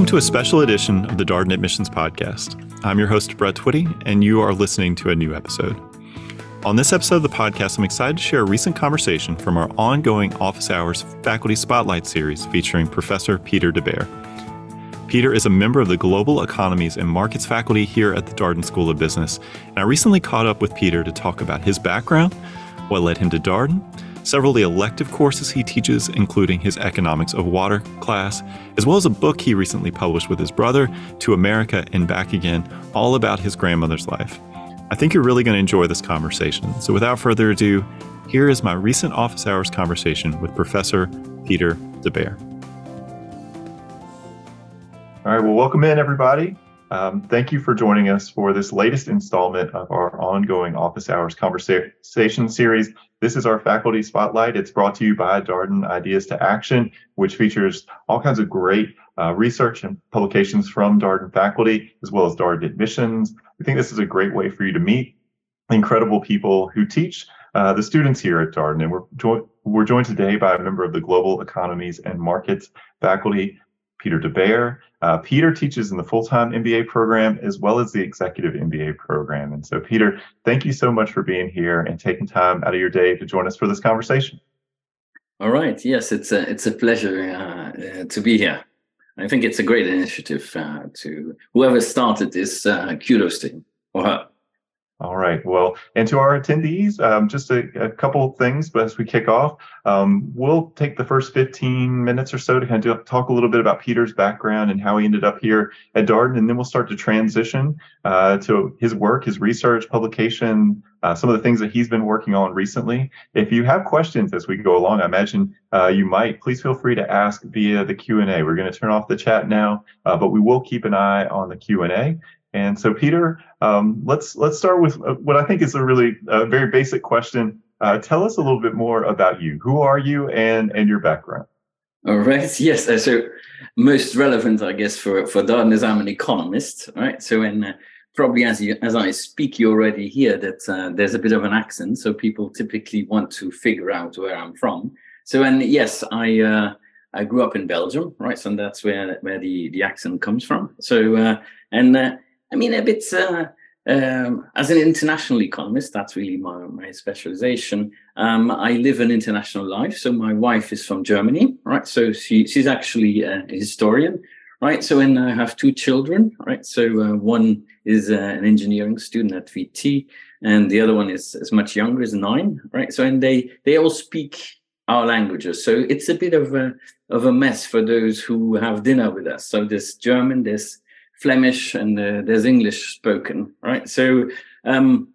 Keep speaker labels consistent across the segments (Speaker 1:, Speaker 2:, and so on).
Speaker 1: Welcome to a special edition of the Darden Admissions Podcast. I'm your host, Brett Twitty, and you are listening to a new episode. On this episode of the podcast, I'm excited to share a recent conversation from our ongoing Office Hours Faculty Spotlight series featuring Professor Peter Debaere. Peter is a member of the Global Economies and Markets faculty here at the Darden School of Business, and I recently caught up with Peter to talk about his background, what led him to Darden, several of the elective courses he teaches, including his Economics of Water class, as well as a book he recently published with his brother, To America and Back Again, all about his grandmother's life. I think you're really going to enjoy this conversation. So without further ado, here is my recent office hours conversation with Professor Peter Debaere. All right, well, welcome in, everybody. Um, thank you for joining us for this latest installment of our ongoing office hours conversation series. This is our faculty spotlight. It's brought to you by Darden Ideas to Action, which features all kinds of great uh, research and publications from Darden faculty, as well as Darden admissions. We think this is a great way for you to meet incredible people who teach uh, the students here at Darden. And we're, jo- we're joined today by a member of the Global Economies and Markets faculty, Peter Debaere. Uh, Peter teaches in the full-time MBA program as well as the executive MBA program. And so, Peter, thank you so much for being here and taking time out of your day to join us for this conversation.
Speaker 2: All right. Yes, it's a it's a pleasure uh, uh, to be here. I think it's a great initiative uh, to whoever started this. Uh, kudos to him or her.
Speaker 1: All right. Well, and to our attendees, um, just a, a, couple of things as we kick off. Um, we'll take the first 15 minutes or so to kind of talk a little bit about Peter's background and how he ended up here at Darden, and then we'll start to transition uh, to his work, his research, publication, uh, some of the things that he's been working on recently. If you have questions as we go along, I imagine uh, you might. Please feel free to ask via the Q and A. We're going to turn off the chat now, uh, but we will keep an eye on the Q and A. And so, Peter, um, let's let's start with uh, what I think is a really uh, very basic question. Uh, tell us a little bit more about you. Who are you, and and your background?
Speaker 2: All right. Yes. Uh, so, most relevant, I guess, for for Darden is I'm an economist. Right. So, in uh, probably as you as I speak, you already hear that there's a bit of an accent. So people typically want to figure out where I'm from. So, and yes, I. I grew up in Belgium, right? So that's where where the the accent comes from. So and I mean, a bit uh, um, as an international economist, that's really my, my specialization. Um, I live an international life. So my wife is from Germany, right? So she, she's actually a historian, right? So, and I have two children, right? So uh, one is uh, an engineering student at VT, and the other one is, is much younger, is nine, right? So, and they they all speak our languages. So it's a bit of a of a mess for those who have dinner with us. So there's German, there's Flemish and uh, there's English spoken, right? So, um,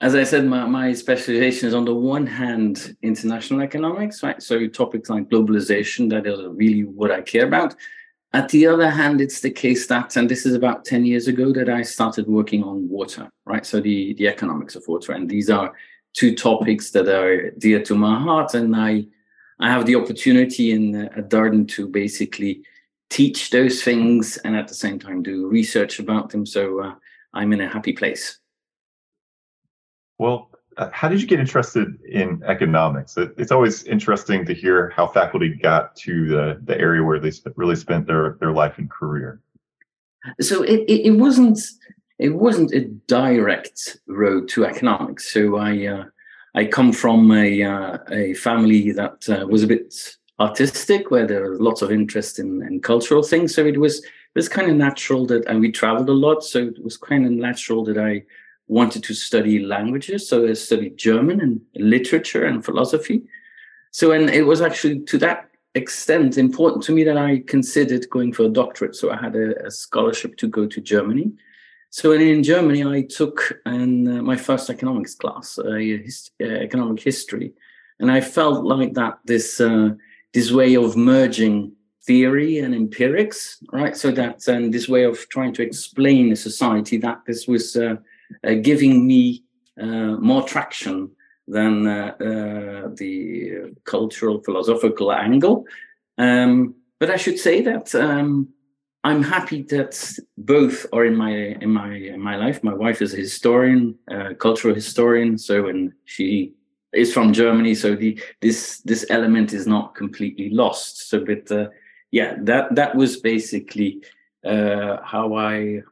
Speaker 2: as I said, my, my specialization is on the one hand international economics, right? So topics like globalization that is really what I care about. At the other hand, it's the case that, and this is about 10 years ago that I started working on water, right? So the, the economics of water. And these are two topics that are dear to my heart. And I, I have the opportunity in uh, at Darden to basically teach those things and at the same time do research about them. So uh, I'm in a happy place.
Speaker 1: Well, uh, how did you get interested in economics? It, it's always interesting to hear how faculty got to the, the area where they sp- really spent their, their life and career.
Speaker 2: So it, it, it, wasn't it wasn't a direct road to economics. So I uh, I come from a uh, a family that uh, was a bit artistic, where there was lots of interest in, in cultural things. So it was it was kind of natural that, and we traveled a lot, so it was kind of natural that I wanted to study languages. So I studied German and literature and philosophy. So and it was actually to that extent important to me that I considered going for a doctorate. So I had a, a scholarship to go to Germany. So in Germany, I took an, uh, my first economics class, uh, his, uh, economic history, and I felt like that this uh, this way of merging theory and empirics, right? So that and this way of trying to explain a society that this was uh, uh, giving me uh, more traction than uh, uh, the cultural philosophical angle. Um, but I should say that um, I'm happy that both are in my in my in my life. My wife is a historian, cultural historian, so and she is from Germany, so the this this element is not completely lost. So, but uh, yeah, that that was basically uh, how I,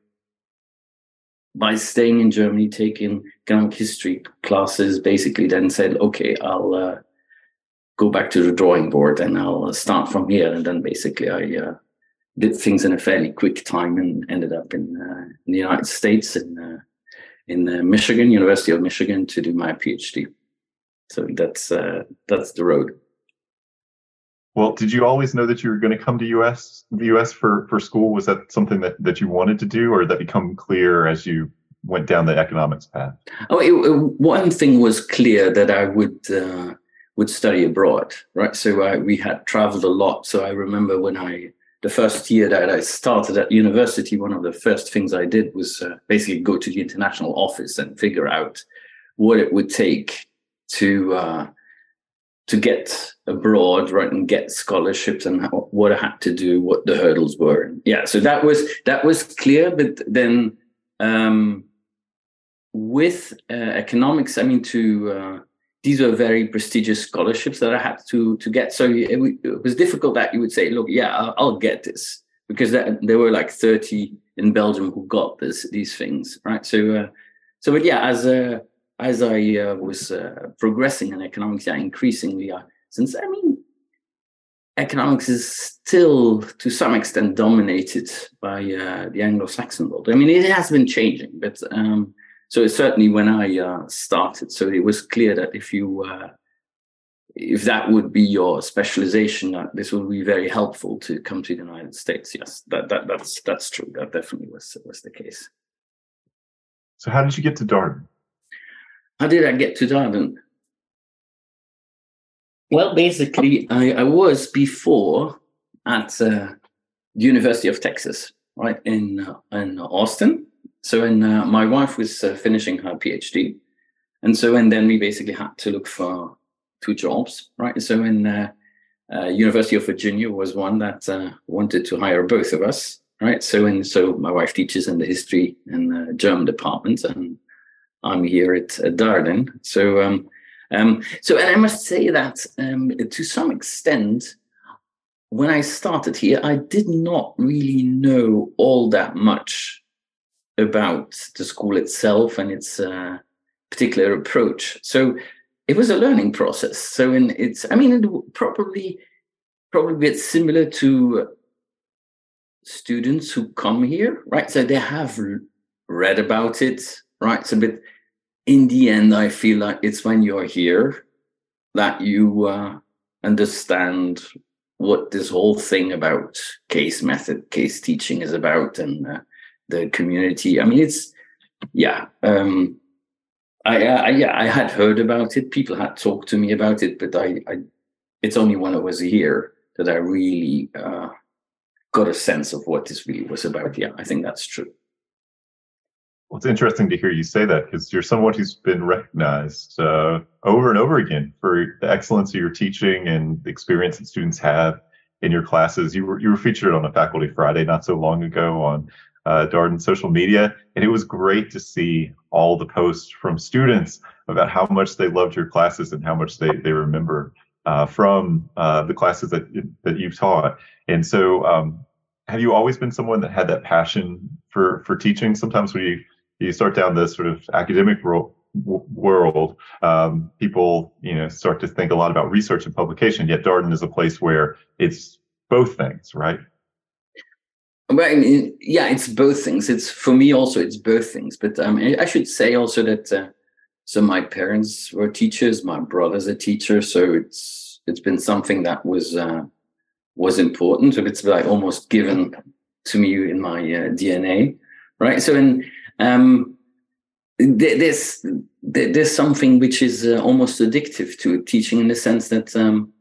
Speaker 2: by staying in Germany, taking economic history classes, basically then said, okay, I'll uh, go back to the drawing board and I'll start from here. And then basically I uh, did things in a fairly quick time and ended up in, uh, in the United States in uh, in uh, Michigan, University of Michigan, to do my PhD. So that's uh, that's the road.
Speaker 1: Well, did you always know that you were going to come to US the US for for school? Was that something that that you wanted to do, or that become clear as you went down the economics path?
Speaker 2: Oh, it, one thing was clear that I would uh, would study abroad, right? So I, we had traveled a lot. So I remember when I the first year that I started at university, one of the first things I did was uh, basically go to the international office and figure out what it would take to uh, to get abroad, right, and get scholarships and how, what I had to do, what the hurdles were. Yeah, so that was that was clear. But then um, with uh, economics, I mean, to uh, these were very prestigious scholarships that I had to to get. So it, it was difficult that you would say, "Look, yeah, I'll, I'll get this," because that, there were like thirty in Belgium who got this these things, right? So, uh, so but yeah, as uh, as I uh, was uh, progressing in economics, yeah, increasingly, uh, since I mean, economics is still to some extent dominated by uh, the Anglo-Saxon world. I mean, it has been changing, but um, so certainly when I uh, started, so it was clear that if you uh, if that would be your specialization, that this would be very helpful to come to the United States. Yes, that, that that's that's true. That definitely was was the case.
Speaker 1: So how did you get to Darden?
Speaker 2: How did I get to Darden? Well, basically, I, I was before at uh, the University of Texas, right in uh, in Austin, so when uh, my wife was uh, finishing her PhD, and so and then we basically had to look for two jobs, right? So in uh, uh University of Virginia was one that wanted to hire both of us, right? So and so my wife teaches in the history and German department, and I'm here at, at Darden. So um, um, so and I must say that um, to some extent. When I started here, I did not really know all that much about the school itself and its uh, particular approach. So it was a learning process. So in it's, I mean, it probably probably it's similar to students who come here, right? So they have read about it, right? So, but in the end, I feel like it's when you're here that you uh, understand what this whole thing about case method, case teaching is about, and uh, the community. I mean, it's yeah. Um, I, I yeah, I had heard about it. People had talked to me about it, but I, I it's only when I was here that I really uh, got a sense of what this really was about. Yeah, I think that's true.
Speaker 1: Well, it's interesting to hear you say that because you're someone who's been recognized uh, over and over again for the excellence of your teaching and the experience that students have in your classes. You were you were featured on a Faculty Friday not so long ago on uh, Darden social media. And it was great to see all the posts from students about how much they loved your classes and how much they, they remember uh, from uh, the classes that, that you've taught. And so, um, have you always been someone that had that passion for, for teaching? Sometimes when you, start down this sort of academic world, world um, people you know start to think a lot about research and publication yet darden is a place where it's both things right
Speaker 2: I mean, yeah, it's both things. It's for me also. It's both things. But um, I should say also that uh, so my parents were teachers. My brother's a teacher, so it's it's been something that was uh, was important. So it's like almost given to me in my uh, DNA, right? So in um, there's there's something which is uh, almost addictive to teaching in the sense that um,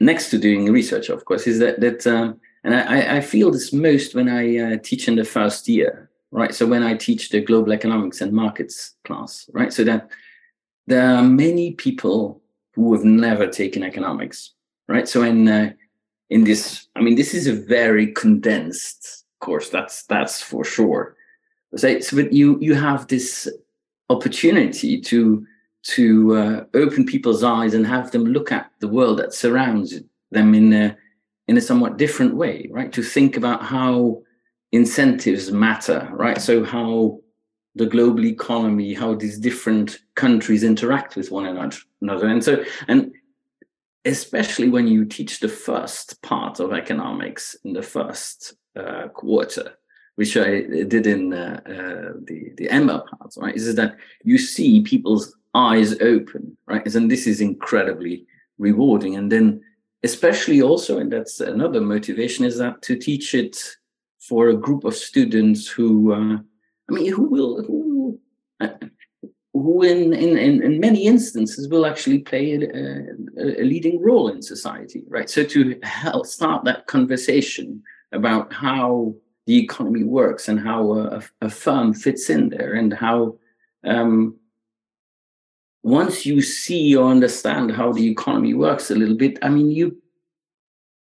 Speaker 2: next to doing research, of course, is that that um, and I, I feel this most when I uh, teach in the first year, right? So when I teach the global economics and markets class, right? So that there are many people who have never taken economics, right? So in uh, in this, I mean, this is a very condensed course. That's that's for sure. So, so but you you have this opportunity to to uh, open people's eyes and have them look at the world that surrounds them in a in a somewhat different way, right? To think about how incentives matter, right? So how the global economy, how these different countries interact with one another. And so, and especially when you teach the first part of economics in the first uh, quarter, which I did in uh, uh, the the EMBA part, right? Is that you see people's eyes open, right? And this is incredibly rewarding. And then, especially also, and that's another motivation, is that to teach it for a group of students who, uh, I mean, who will who. Uh, who in, in, in, many instances will actually play a, a, leading role in society, right? So to help start that conversation about how the economy works and how a, a firm fits in there and how um, once you see or understand how the economy works a little bit, I mean, you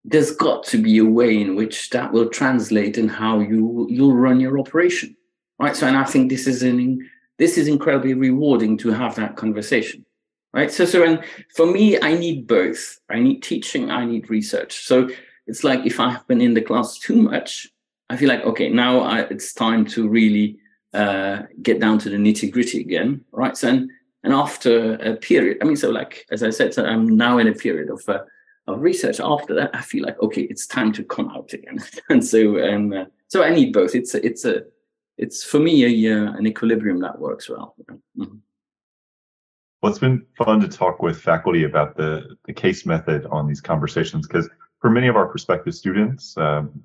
Speaker 2: there's got to be a way in which that will translate in how you you'll run your operation, right? So, and I think this is an this is incredibly rewarding to have that conversation, right? So, so, and for me, I need both. I need teaching. I need research. So it's like if I have been in the class too much, I feel like okay, now I, it's time to really uh, get down to the nitty gritty again, right? So, and and after a period, I mean, so like as I said, so I'm now in a period of uh, of research. After that, I feel like okay, it's time to come out again. and so and uh, so I need both. It's a, it's a it's for me a, uh, an equilibrium that works well. Mm-hmm.
Speaker 1: Well, it's been fun to talk with faculty about the the case method on these conversations because for many of our prospective students, um,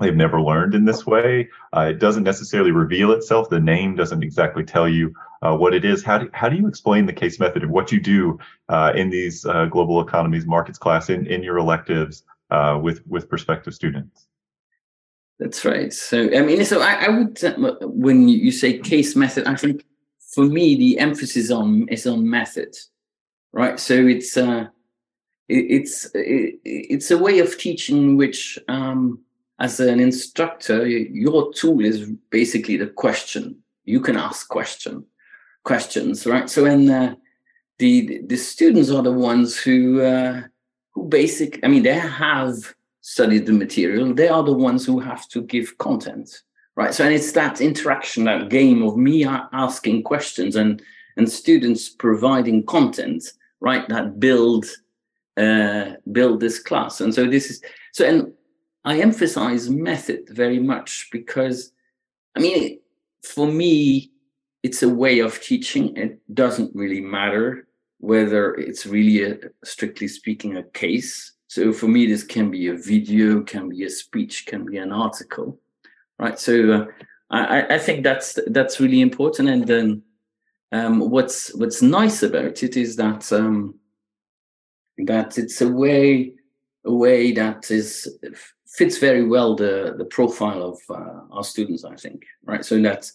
Speaker 1: they've never learned in this way. Uh, it doesn't necessarily reveal itself. The name doesn't exactly tell you uh, what it is. How do, how do you explain the case method and what you do uh, in these uh, global economies markets class in, in your electives uh, with, with prospective students?
Speaker 2: That's right. So, I mean, so I, I would, uh, when you say case method, I think for me, the emphasis on is on method, right? So it's, uh, it, it's, it, it's a way of teaching which, um, as an instructor, your tool is basically the question. You can ask question questions, right? So, and uh, the the students are the ones who uh, who basic. I mean, they have studied the material. They are the ones who have to give content, right? So, and it's that interaction, that game of me asking questions and and students providing content, right? That build uh, build this class. And so this is so and I emphasize method very much because, I mean, for me, it's a way of teaching. It doesn't really matter whether it's really a strictly speaking a case. So for me, this can be a video, can be a speech, can be an article, right? So uh, I, I think that's that's really important. And then um, what's what's nice about it is that um, that it's a way a way that is fits very well the the profile of uh, our students i think right? So that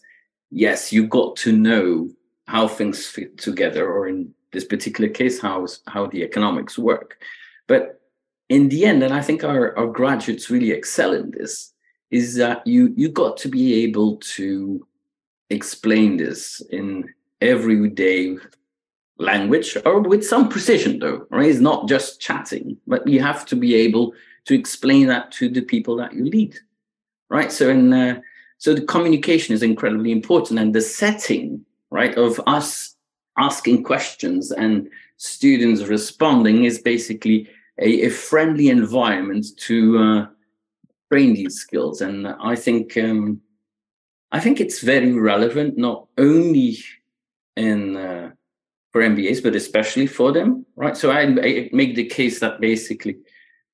Speaker 2: yes you got to know how things fit together or in this particular case how how the economics work. But in the end and i think our, our graduates really excel in this is that you you got to be able to explain this in everyday language or with some precision though right? It's not just chatting but you have to be able to explain that to the people that you lead right? So in uh, so the communication is incredibly important and the setting right of us asking questions and students responding is basically a, a friendly environment to uh, train these skills. And i think um, i think it's very relevant not only in uh, for mbas but especially for them right? So I, I make the case that basically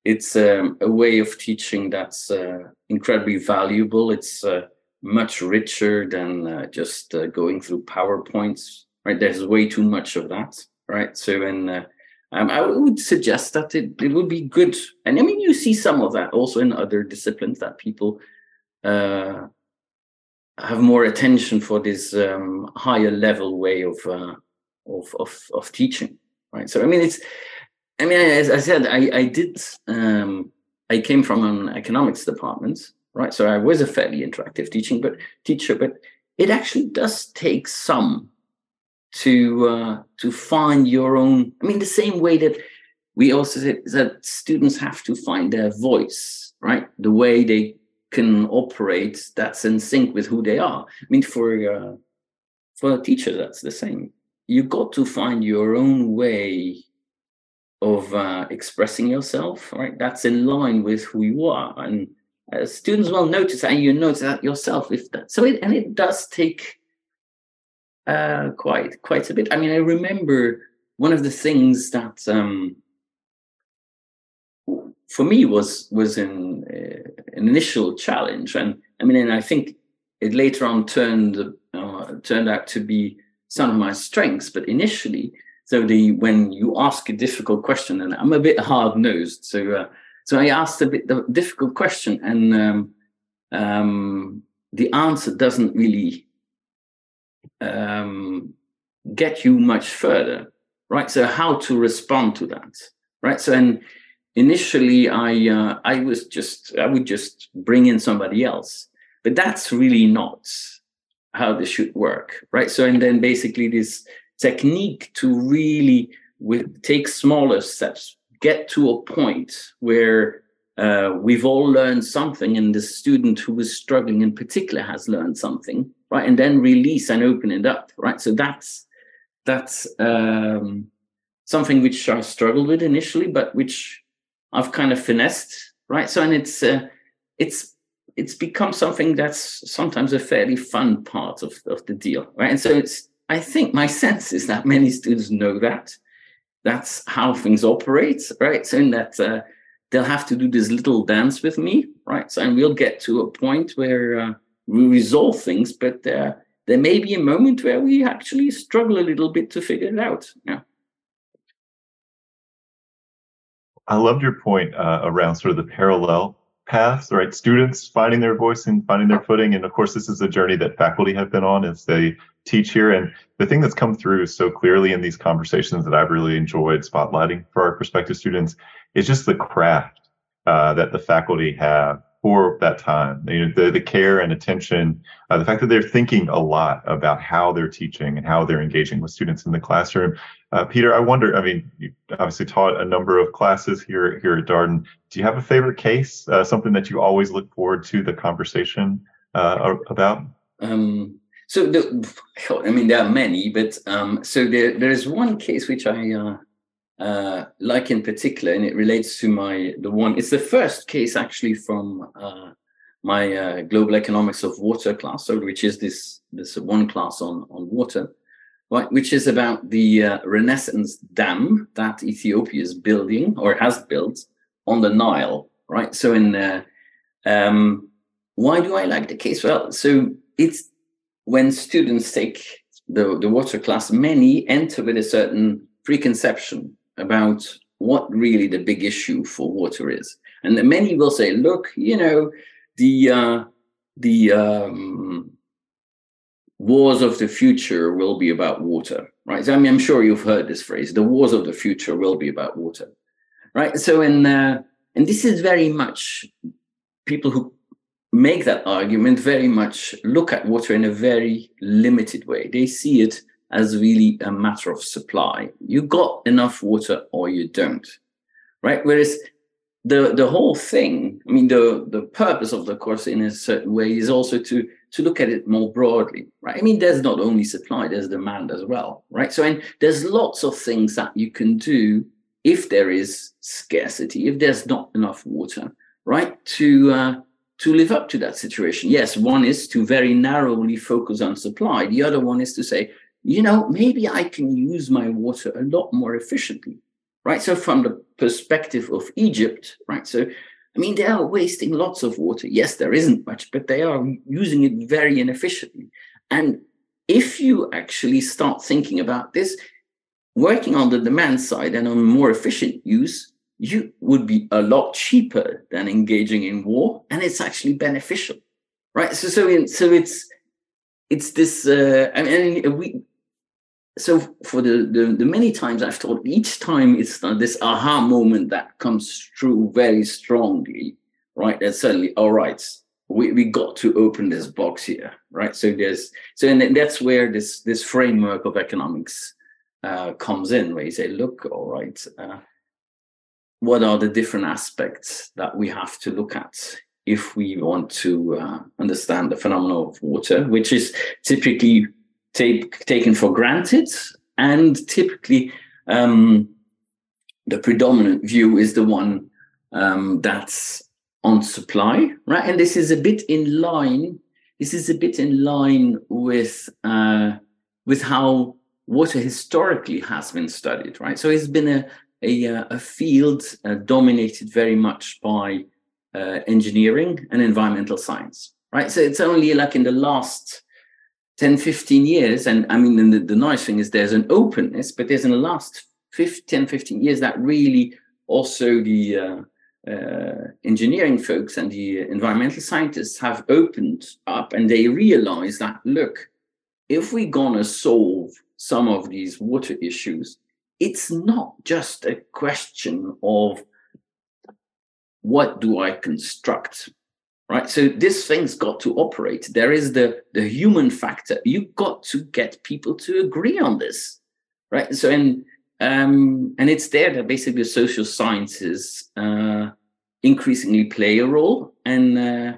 Speaker 2: it's um, a way of teaching that's uh, incredibly valuable. It's uh, much richer than uh, just uh, going through PowerPoints, right? There's way too much of that, right? So, and uh, um, I would suggest that it, it would be good. And I mean, you see some of that also in other disciplines that people uh, have more attention for this um, higher level way of, of, of, of teaching, right? So, I mean, it's, I mean, as I said, I, I did. Um, I came from an economics department, right? So I was a fairly interactive teaching, but teacher. But it actually does take some to uh, to find your own. I mean, the same way that we also said that students have to find their voice, right? The way they can operate that's in sync with who they are. I mean, for uh, for a teacher, that's the same. You got to find your own way of uh, expressing yourself, right? That's in line with who you are, and uh, students will notice, that and you notice that yourself. If that, so, it, and it does take uh, quite quite a bit. I mean, I remember one of the things that um, for me was was an, uh, an initial challenge, and I mean, and I think it later on turned uh, turned out to be some of my strengths. But initially, so the when you ask a difficult question, and I'm a bit hard nosed, so uh, so I asked a bit the difficult question, and um, um, the answer doesn't really um, get you much further, right? So how to respond to that, right? So and initially I uh, I was just I would just bring in somebody else, but that's really not how this should work, right? So and then basically this technique to really with take smaller steps, get to a point where uh, we've all learned something, and the student who was struggling in particular has learned something, right? And then release and open it up, right? So that's that's um, something which I struggled with initially, but which I've kind of finessed, right? So and it's uh, it's it's become something that's sometimes a fairly fun part of, of the deal, right? And so it's I think my sense is that many students know that that's how things operate, right? So in that uh, they'll have to do this little dance with me, right? So and we'll get to a point where uh, we resolve things, but uh, there may be a moment where we actually struggle a little bit to figure it out. Yeah.
Speaker 1: I loved your point uh, around sort of the parallel paths, right? Students finding their voice and finding their footing. And of course, this is a journey that faculty have been on as they teach here. And the thing that's come through so clearly in these conversations that I've really enjoyed spotlighting for our prospective students is just the craft uh, that the faculty have for that time. You know, the, the care and attention, uh, the fact that they're thinking a lot about how they're teaching and how they're engaging with students in the classroom. Uh, Peter, I wonder, I mean, you obviously taught a number of classes here, here at Darden. Do you have a favorite case, uh, something that you always look forward to the conversation uh, about? Um,
Speaker 2: so, the, I mean, there are many, but um, so there, there is one case which I uh, uh, like in particular, and it relates to my the one. It's the first case actually from uh, my uh, global economics of water class, so which is this this one class on on water, right? Which is about the uh, Renaissance dam that Ethiopia is building or has built on the Nile, right? So in uh, um, why do I like the case? Well, so it's when students take the, the water class, many enter with a certain preconception about what really the big issue for water is. And many will say, look, you know, the uh, the um, wars of the future will be about water, right? So, I mean, I'm sure you've heard this phrase: the wars of the future will be about water, right? So, in uh, and this is very much people who make that argument very much look at water in a very limited way. They see it as really a matter of supply. You got enough water or you don't, right? Whereas the the whole thing, I mean, the the purpose of the course in a certain way is also to to look at it more broadly, right? I mean, there's not only supply, there's demand as well, right? So, and there's lots of things that you can do if there is scarcity, if there's not enough water, right? To uh, to live up to that situation. Yes, one is to very narrowly focus on supply. The other one is to say, you know, maybe I can use my water a lot more efficiently, right? So, from the perspective of Egypt, right? So, I mean, they are wasting lots of water. Yes, there isn't much, but they are using it very inefficiently. And if you actually start thinking about this, working on the demand side and on more efficient use, you would be a lot cheaper than engaging in war, and it's actually beneficial, right? So, so, in, so it's it's this. Uh, I mean, we so for the, the, the many times I've taught, each time it's this aha moment that comes through very strongly, right? That suddenly, all right, we, we got to open this box here, right? So there's so and that's where this this framework of economics uh, comes in, where you say, look, all right, uh, what are the different aspects that we have to look at if we want to uh, understand the phenomenon of water, which is typically take, taken for granted and typically um, the predominant view is the one um, that's on supply, right? And this is a bit in line. This is a bit in line with uh, with how water historically has been studied, right? So it's been a a, uh, a field uh, dominated very much by uh, engineering and environmental science, right? So it's only like in the last 10, 15 years, and I mean, the, the nice thing is there's an openness, but there's in the last 15, 10, 15 years that really also the uh, uh, engineering folks and the environmental scientists have opened up and they realize that look, if we're gonna solve some of these water issues, it's not just a question of what do I construct, right? So this thing's got to operate. There is the the human factor. You've got to get people to agree on this, right? So and um, and it's there that basically social sciences uh, increasingly play a role and uh,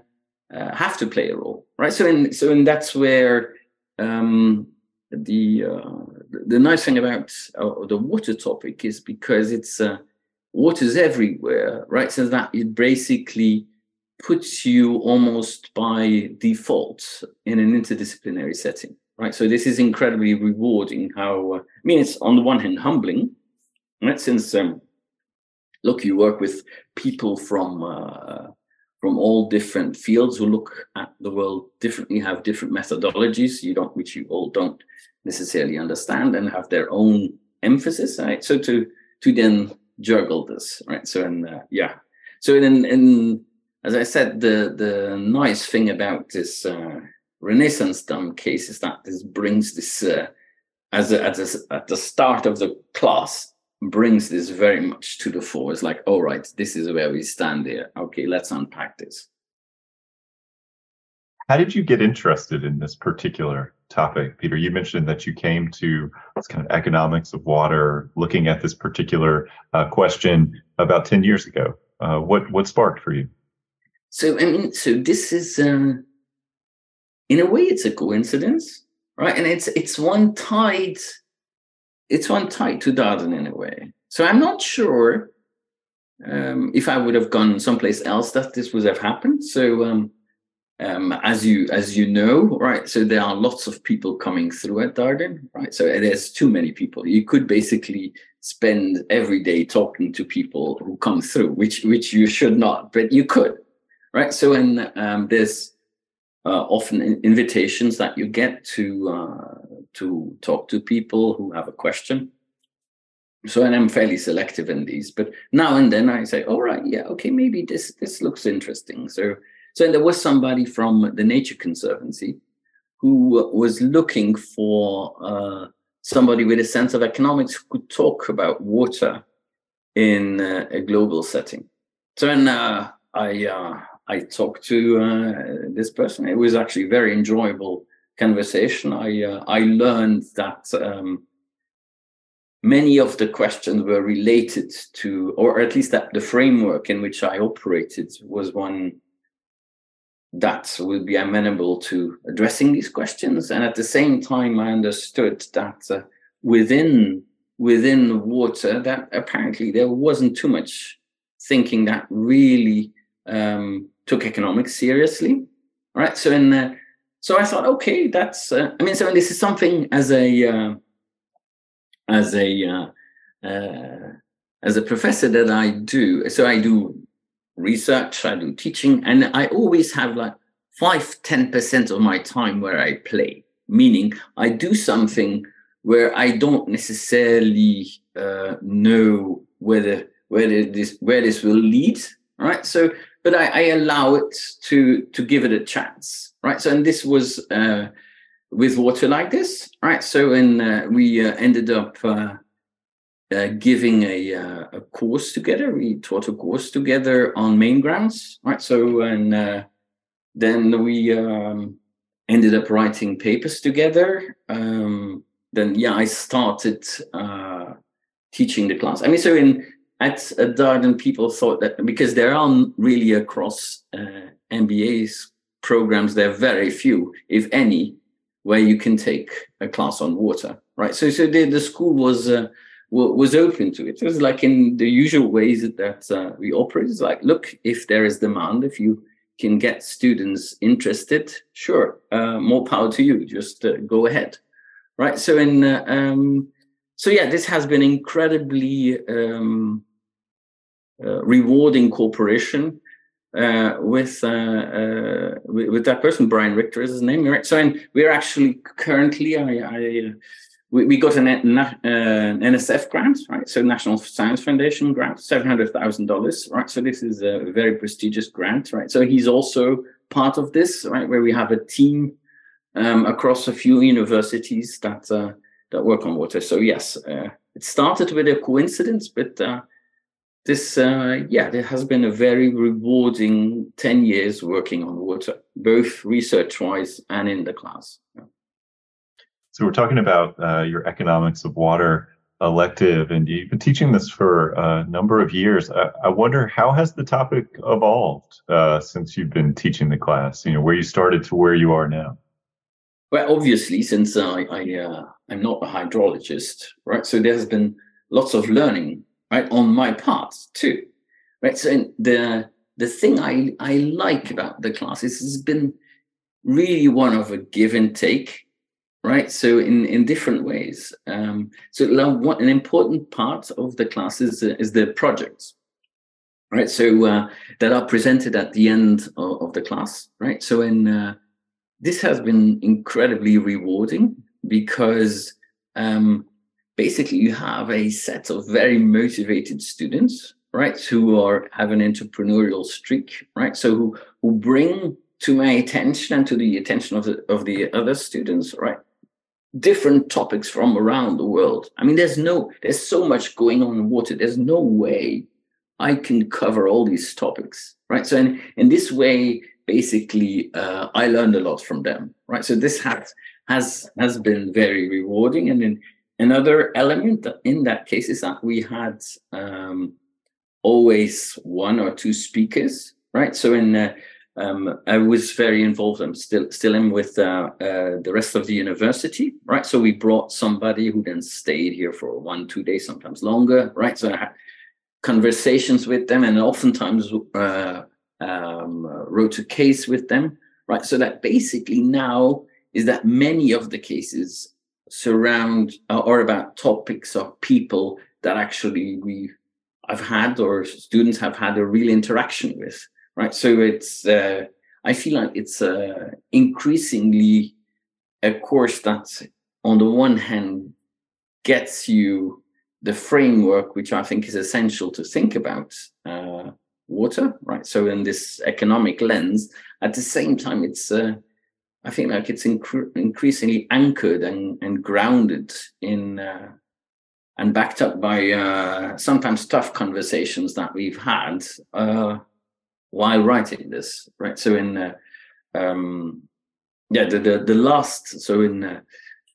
Speaker 2: uh, have to play a role, right? So, and so, and that's where um, the uh, the nice thing about uh, the water topic is because it's uh, water's everywhere, right? So that it basically puts you almost by default in an interdisciplinary setting right? So this is incredibly rewarding. How uh, I mean, it's on the one hand humbling, right? Since um, look, you work with people from uh, from all different fields who look at the world differently, have different methodologies. You don't, which you all don't necessarily understand, and have their own emphasis, right? So to to then juggle this, right? So and uh, yeah, so in in as I said, the the nice thing about this. Uh, Renaissance dam case is that this brings this uh, as a, at, a, at the start of the class brings this very much to the fore. It's like, all right, this is where we stand here. Okay, let's unpack this.
Speaker 1: How did you get interested in this particular topic, Peter? You mentioned that you came to this kind of economics of water, looking at this particular uh, question about ten years ago. Uh, what what sparked for you?
Speaker 2: So I mean, so this is um, in a way it's a coincidence right and it's it's one tied it's one tied to darden in a way so i'm not sure um, if i would have gone someplace else that this would have happened so um, um, as you as you know right so there are lots of people coming through at darden right so there's too many people you could basically spend every day talking to people who come through which which you should not but you could right so and um, there's uh, often invitations that you get to uh, to talk to people who have a question. So, and I'm fairly selective in these, but now and then I say, "All right, yeah, okay, maybe this this looks interesting." So, so there was somebody from the Nature Conservancy who was looking for uh, somebody with a sense of economics who could talk about water in uh, a global setting. So, and uh, I uh, I talked to uh, this person. It was actually a very enjoyable conversation. I uh, I learned that um, many of the questions were related to, or at least that the framework in which I operated was one that will be amenable to addressing these questions. And at the same time, I understood that uh, within within water, that apparently there wasn't too much thinking that really um, took economics seriously, right? So in uh, so I thought, okay, that's uh, I mean, so this is something as a uh, as a uh, uh, as a professor that I do. So I do research, I do teaching, and I always have like five, ten percent of my time where I play, meaning I do something where I don't necessarily uh, know whether whether this where this will lead, right? So but I, I, allow it to to give it a chance, right? So, and this was uh, with water like this, right? So, and uh, we uh, ended up uh, uh, giving a uh, a course together. We taught a course together on main grounds, right? So, and then we um, ended up writing papers together. Um, then, yeah, I started teaching the class. I mean, so in at, Darden, people thought that because there are really across uh, MBA's programs, there are very few, if any, where you can take a class on water, right? So, so the, the school was uh, was open to it. It was like in the usual ways that uh, we operate. It's like, look, if there is demand, if you can get students interested, sure, uh, more power to you. Just uh, go ahead, right? So, in uh, um, so yeah, this has been incredibly um, uh, rewarding cooperation uh, with, with, with that person, Brian Richter is his name, right? So, and we're actually currently, I, I we, we got an, uh, NSF grant, right? So National Science Foundation grant, seven hundred thousand dollars, right? So this is a very prestigious grant, right? So he's also part of this, right? Where we have a team um, across a few universities that uh, that work on water. So yes, uh, it started with a coincidence, but this uh, yeah there has been a very rewarding 10 years working on water both research wise and in the class yeah.
Speaker 1: So we're talking about uh, your economics of water elective and you've been teaching this for a number of years. I, I wonder how has the topic evolved uh, since you've been teaching the class? You know where you started to where you are now?
Speaker 2: Well obviously since i, I uh, i'm not a hydrologist right? So there has been lots of learning right on my part too right? So the the thing i i like about the class is it's been really one of a give and take right? So in in different ways. Um so one, an important part of the class is, is the projects right? So uh, that are presented at the end of, of the class right? So in uh, this has been incredibly rewarding because um, basically you have a set of very motivated students right? Who are have an entrepreneurial streak right? So who who bring to my attention and to the attention of the of the other students right different topics from around the world. I mean there's no there's so much going on in water. There's no way i can cover all these topics right? So in, in this way basically uh, i learned a lot from them right? So this has has has been very rewarding. And then Another element in that case is that we had um, always one or two speakers, right? So in uh, um, I was very involved. I'm still still in with uh, uh, the rest of the university, right? So we brought somebody who then stayed here for one, two days, sometimes longer, right? So I had conversations with them, and oftentimes uh, um, wrote a case with them, right? So that basically now is that many of the cases surround uh, or about topics or people that actually we I've had or students have had a real interaction with, right? So it's uh, I feel like it's uh, increasingly a course that, on the one hand, gets you the framework which I think is essential to think about uh, water, right? So in this economic lens, at the same time, it's uh, I think like it's incre- increasingly anchored and, and grounded in uh, and backed up by uh, sometimes tough conversations that we've had while writing this. Right. So in uh, um, yeah, the, the, the last so in uh,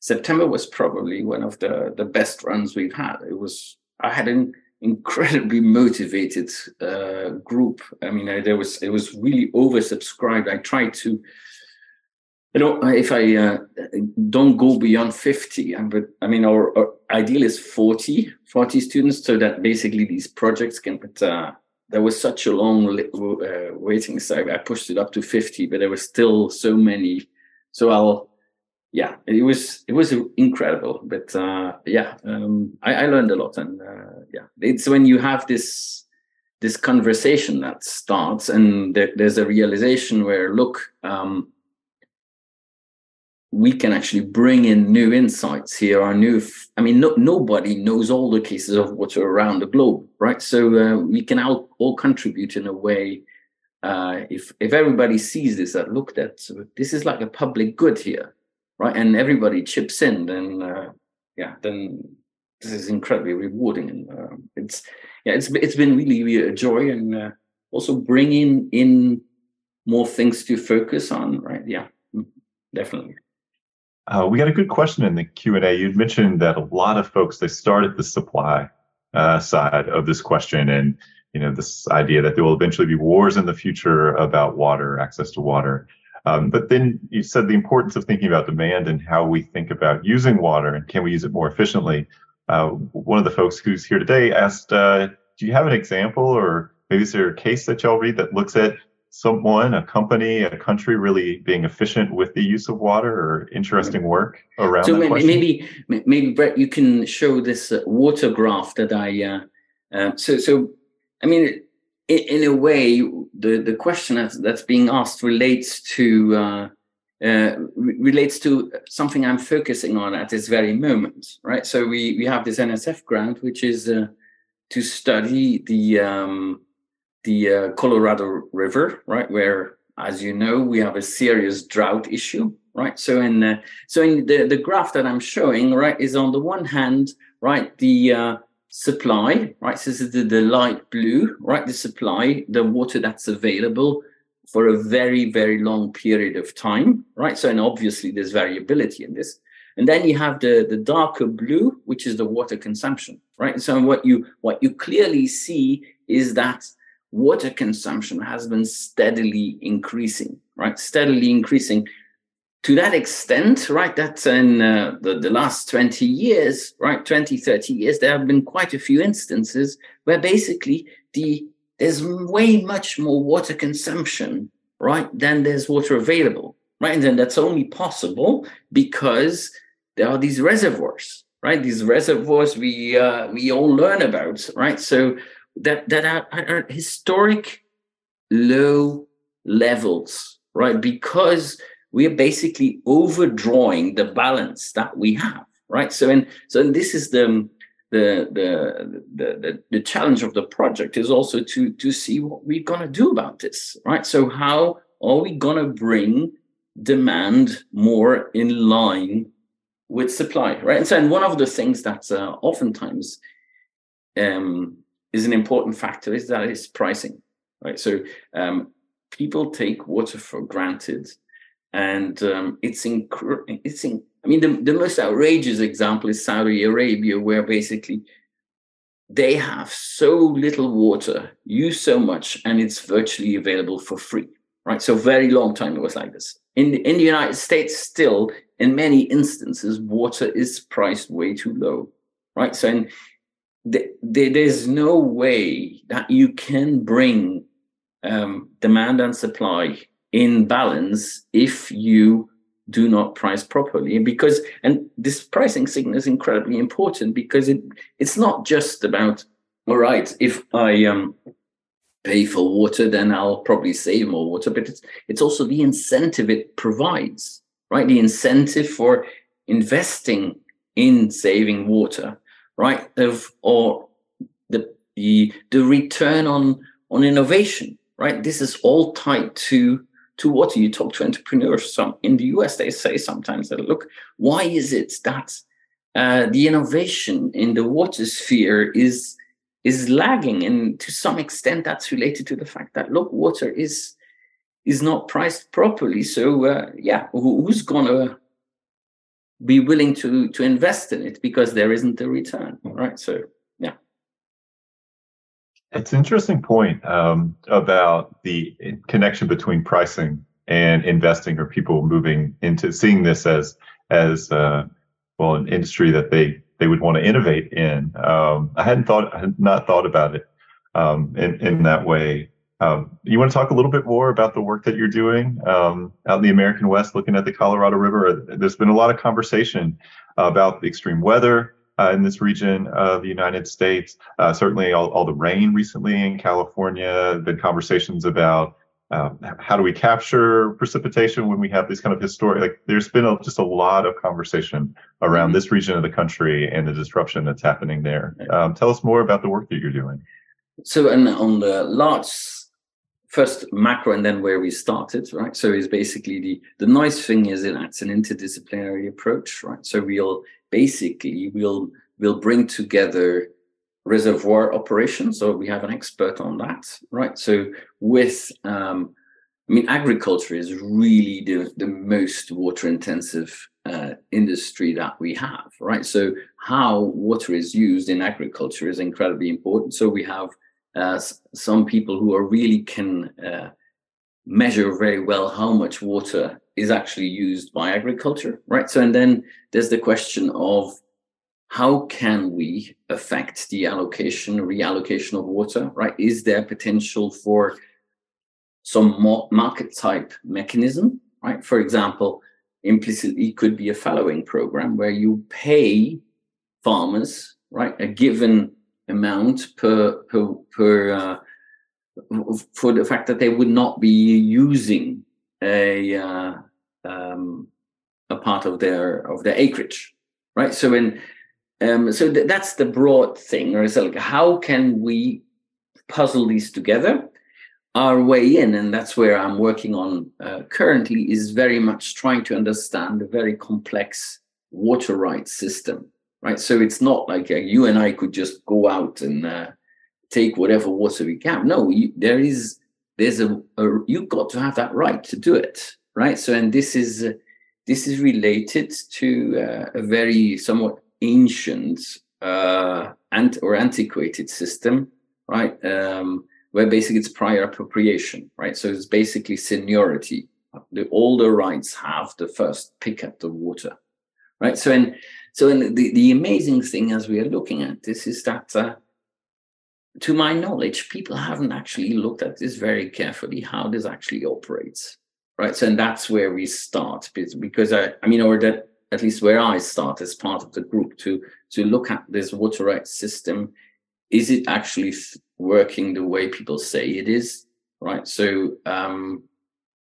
Speaker 2: September was probably one of the the best runs we've had. It was I had an incredibly motivated uh, group. I mean, I, there was it was really oversubscribed. I tried to you know, if I uh, don't go beyond 50, but I mean, our, our, ideal is 40, 40 students, so that basically these projects can, but uh, there was such a long uh, waiting, so I pushed it up to 50, but there were still so many. So I'll, yeah, it was, it was incredible, but uh, yeah, um, I, I, learned a lot. And uh, yeah, it's when you have this, this conversation that starts and there, there's a realization where, look, um, we can actually bring in new insights here. Our new i mean no, nobody knows all the cases of water around the globe right? So uh, we can all, all contribute in a way uh, if if everybody sees this that look that this is like a public good here right? And everybody chips in then uh, yeah then this is incredibly rewarding. And uh, it's yeah it's it's been really, really a joy and uh, also bringing in more things to focus on right? Yeah mm, definitely
Speaker 1: uh, we got a good question in the Q and A. You'd mentioned that a lot of folks they start at the supply uh, side of this question, and you know this idea that there will eventually be wars in the future about water, access to water. Um, but then you said the importance of thinking about demand and how we think about using water and can we use it more efficiently. Uh, one of the folks who's here today asked, uh, "Do you have an example, or maybe is there a case that y'all read that looks at someone, a company, a country really being efficient with the use of water or interesting work around
Speaker 2: so
Speaker 1: maybe,
Speaker 2: maybe, maybe Brett, you can show this uh, water graph that I. Uh, uh, so so, I mean, in, in, a way, the the question that's, that's being asked relates to. Uh, uh, relates to something I'm focusing on at this very moment, right? So we we have this NSF grant, which is uh, to study the um, the uh, Colorado River, right, where, as you know, we have a serious drought issue, right? So in uh, so in the the graph that I'm showing, right, is on the one hand, right, the uh, supply, right. So this is the, the light blue, right, the supply, the water that's available for a very very long period of time, right. So and obviously there's variability in this. And then you have the, the darker blue, which is the water consumption, right? So what you what you clearly see is that water consumption has been steadily increasing, right? Steadily increasing to that extent, right? That's in uh, the, the last 20 years, right? 20, 30 years, there have been quite a few instances where basically the there's way much more water consumption, right, than there's water available, right? And then that's only possible because there are these reservoirs, right? These reservoirs we uh, we all learn about, right? So that that are, are historic low levels, right? Because we are basically overdrawing the balance that we have, right? So, and so and this is the the, the the the challenge of the project is also to to see what we're gonna do about this, right? So, how are we gonna bring demand more in line with supply, right? And so, and one of the things that uh, oftentimes um, is an important factor is that it's pricing, right? So um, people take water for granted, and um, it's inc- it's in, I mean the, the most outrageous example is Saudi Arabia, where basically they have so little water, use so much, and it's virtually available for free, right? So very long time it was like this. In the, in the United States, still in many instances, water is priced way too low, right? So in there's no way that you can bring um, demand and supply in balance if you do not price properly because and this pricing signal is incredibly important because it it's not just about all right if i um pay for water then i'll probably save more water but it's it's also the incentive it provides right? The incentive for investing in saving water right? Of or the the the return on on innovation, right? This is all tied to to what you talk to entrepreneurs. Some in the US, they say sometimes that look, why is it that uh, the innovation in the water sphere is is lagging, and to some extent, that's related to the fact that look, water is is not priced properly. So uh, yeah, who, who's gonna be willing to to invest in it because there isn't a return right? So yeah.
Speaker 1: It's an interesting point um, about the connection between pricing and investing or people moving into seeing this as as uh, well an industry that they they would want to innovate in. Um, i hadn't thought I had not thought about it um, in in that way um, you want to talk a little bit more about the work that you're doing um, out in the American West, looking at the Colorado River? There's been a lot of conversation about the extreme weather uh, in this region of the United States. Uh, certainly, all, all, the rain recently in California. Been conversations about um, how do we capture precipitation when we have these kind of historic. Like, there's been a, just a lot of conversation around mm-hmm. this region of the country and the disruption that's happening there. Um, tell us more about the work that you're doing.
Speaker 2: So, and on the large first macro and then where we started, right? So is basically the the nice thing is it's an interdisciplinary approach, right? So we'll basically we'll we'll bring together reservoir operations. So we have an expert on that, right? So with um, I mean, agriculture is really the, the most water intensive uh, industry that we have, right? So how water is used in agriculture is incredibly important. So we have uh, some people who are really can uh, measure very well how much water is actually used by agriculture, right? So and then there's the question of how can we affect the allocation, reallocation of water, right? Is there potential for some market type mechanism, right? For example, implicitly could be a fallowing program where you pay farmers, right, a given amount per per per uh, for the fact that they would not be using a uh, um, a part of their of their acreage, right? So in um, so th- that's the broad thing, or so like how can we puzzle these together? Our way in, and that's where I'm working on uh, currently, is very much trying to understand the very complex water rights system, right? So it's not like uh, you and I could just go out and uh, take whatever water we can. No, you, there is there's a, a, you've got to have that right to do it, right? So and this is uh, this is related to uh, a very somewhat ancient uh, ant- or antiquated system, right? Um, where basically it's prior appropriation, right? So it's basically seniority. The older rights have the first pick at the water, right? So in so in the, the amazing thing as we are looking at this is that uh, to my knowledge, people haven't actually looked at this very carefully, how this actually operates, right? So, and that's where we start because I, I mean, or that at least where I start as part of the group to to look at this water rights system. Is it actually working the way people say it is, right? So, um,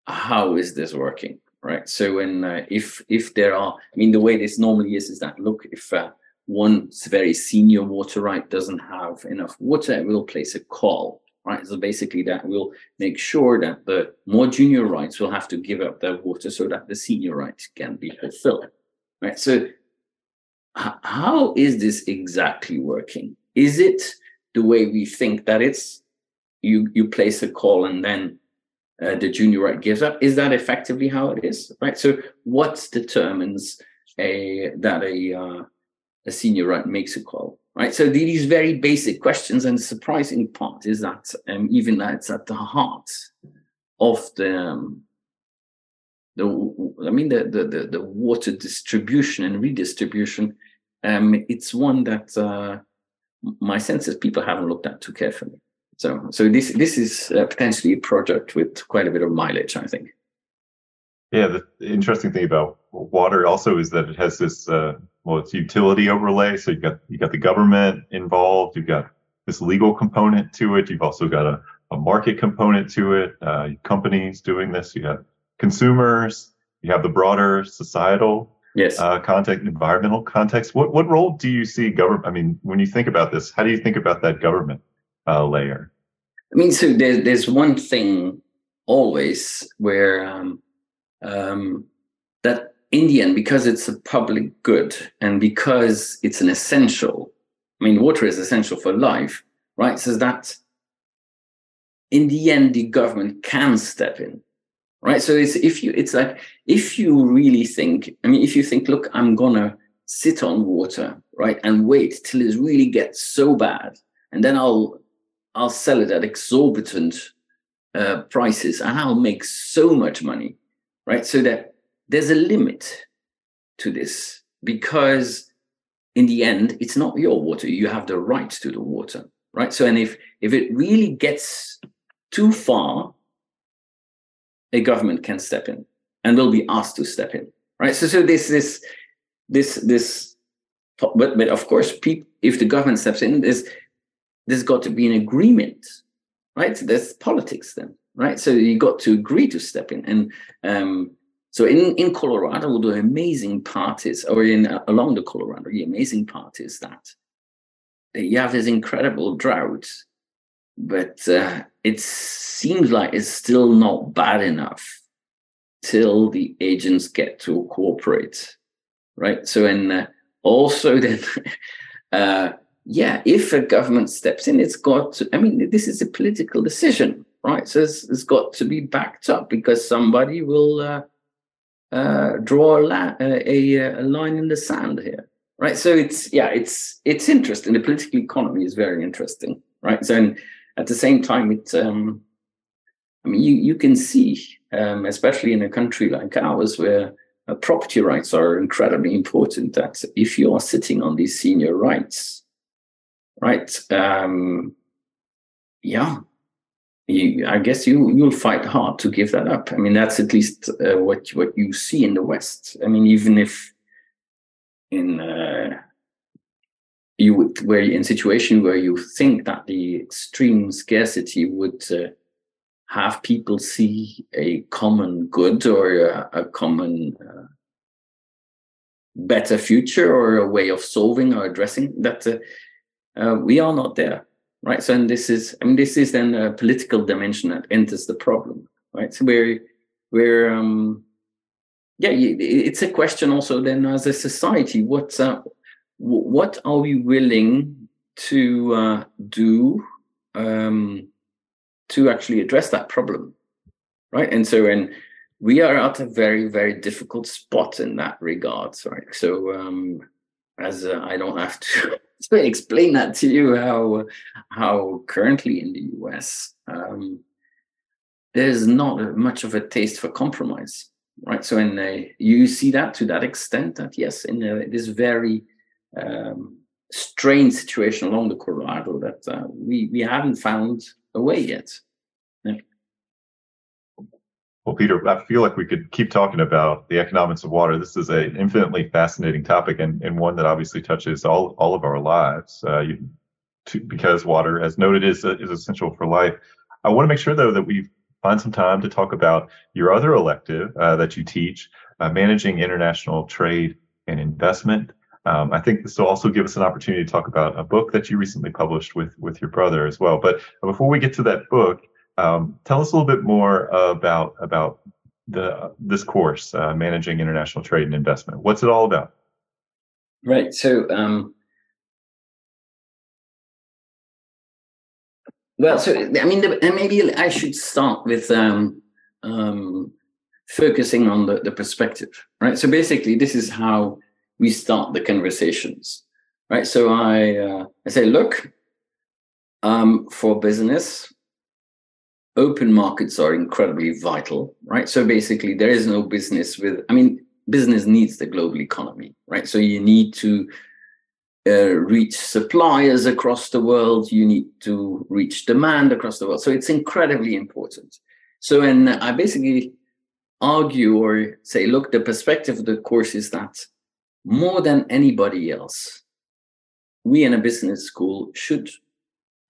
Speaker 2: how is this working, right? So, when uh, if if there are, I mean, the way this normally is is that look if uh, one very senior water right doesn't have enough water, it will place a call, right? So basically that will make sure that the more junior rights will have to give up their water so that the senior rights can be fulfilled, right? So how is this exactly working? Is it the way we think that it's you you place a call and then uh, the junior right gives up? Is that effectively how it is? Right. So what determines a that a uh, a senior right makes a call right so these very basic questions and the surprising part is that um, even that's at the heart of the um, the i mean the, the, the the water distribution and redistribution um it's one that uh my sense is people haven't looked at too carefully so so this this is uh, potentially a project with quite a bit of mileage i think
Speaker 1: yeah the interesting thing about water also is that it has this uh well, it's utility overlay. So you've got you got the government involved. You've got this legal component to it. You've also got a, a market component to it. Uh, companies doing this. You have consumers. You have the broader societal
Speaker 2: yes.
Speaker 1: uh, context, environmental context. What what role do you see government? I mean, when you think about this, how do you think about that government uh, layer?
Speaker 2: I mean, so there's there's one thing always where um, um, that in the end, because it's a public good and because it's an essential, I mean, water is essential for life, right? So that in the end, the government can step in, right? So it's if you, it's like if you really think, I mean, if you think, look, I'm gonna sit on water, right, and wait till it really gets so bad, and then I'll I'll sell it at exorbitant uh, prices, and I'll make so much money, right? So that there's a limit to this because in the end it's not your water. You have the right to the water right? So and if if it really gets too far a government can step in and will be asked to step in right? So so this this this this but but of course if the government steps in there's there's got to be an agreement right? There's politics then right? So you got to agree to step in. And um so in, in Colorado, the amazing part is, or in uh, along the Colorado, the amazing part is that you have this incredible drought, but uh, it seems like it's still not bad enough till the agents get to cooperate, right? So and uh, also then, uh, yeah, if a government steps in, it's got to. I mean, this is a political decision, right? So it's, it's got to be backed up because somebody will uh, uh, draw a, la- a, a, line in the sand here, right? So it's yeah, it's it's interesting. The political economy is very interesting, right? So and at the same time, it um, I mean, you you can see, um, especially in a country like ours, where uh, property rights are incredibly important. That if you are sitting on these senior rights, right? Um, yeah, you, I guess you you'll fight hard to give that up. I mean, that's at least uh, what what you see in the West. I mean, even if in uh, you would where in situation where you think that the extreme scarcity would uh, have people see a common good or a, a common uh, better future or a way of solving or addressing that uh, we are not there right? So, and this is, I mean, this is then a political dimension that enters the problem, right? So, we're, we're, um, yeah, it's a question also then as a society, what's, uh, what are we willing to uh, do um, to actually address that problem, right? And so, and we are at a very, very difficult spot in that regard, right? So, um, as uh, I don't have to to explain that to you how how currently in the US um, there's not much of a taste for compromise, right? So, in uh, you see that to that extent that yes, in uh, this very um, strange situation along the Colorado, that uh, we we haven't found a way yet.
Speaker 1: Well, Peter, I feel like we could keep talking about the economics of water. This is an infinitely fascinating topic and, and one that obviously touches all, all of our lives uh, you, to, because water, as noted, is, is essential for life. I want to make sure, though, that we find some time to talk about your other elective uh, that you teach, uh, managing international trade and investment. Um, I think this will also give us an opportunity to talk about a book that you recently published with with your brother as well. But before we get to that book, um, tell us a little bit more about about the this course, uh, managing international trade and investment. What's it all about?
Speaker 2: Right. So, um, well, so I mean, the, maybe I should start with um, um, focusing on the, the perspective, right? So basically, this is how we start the conversations, right? So I uh, I say, look, um, for business, open markets are incredibly vital, right? So basically, there is no business with, I mean, business needs the global economy, right? So you need to uh, reach suppliers across the world, you need to reach demand across the world. So it's incredibly important. So, and I basically argue or say, look, the perspective of the course is that more than anybody else, we in a business school should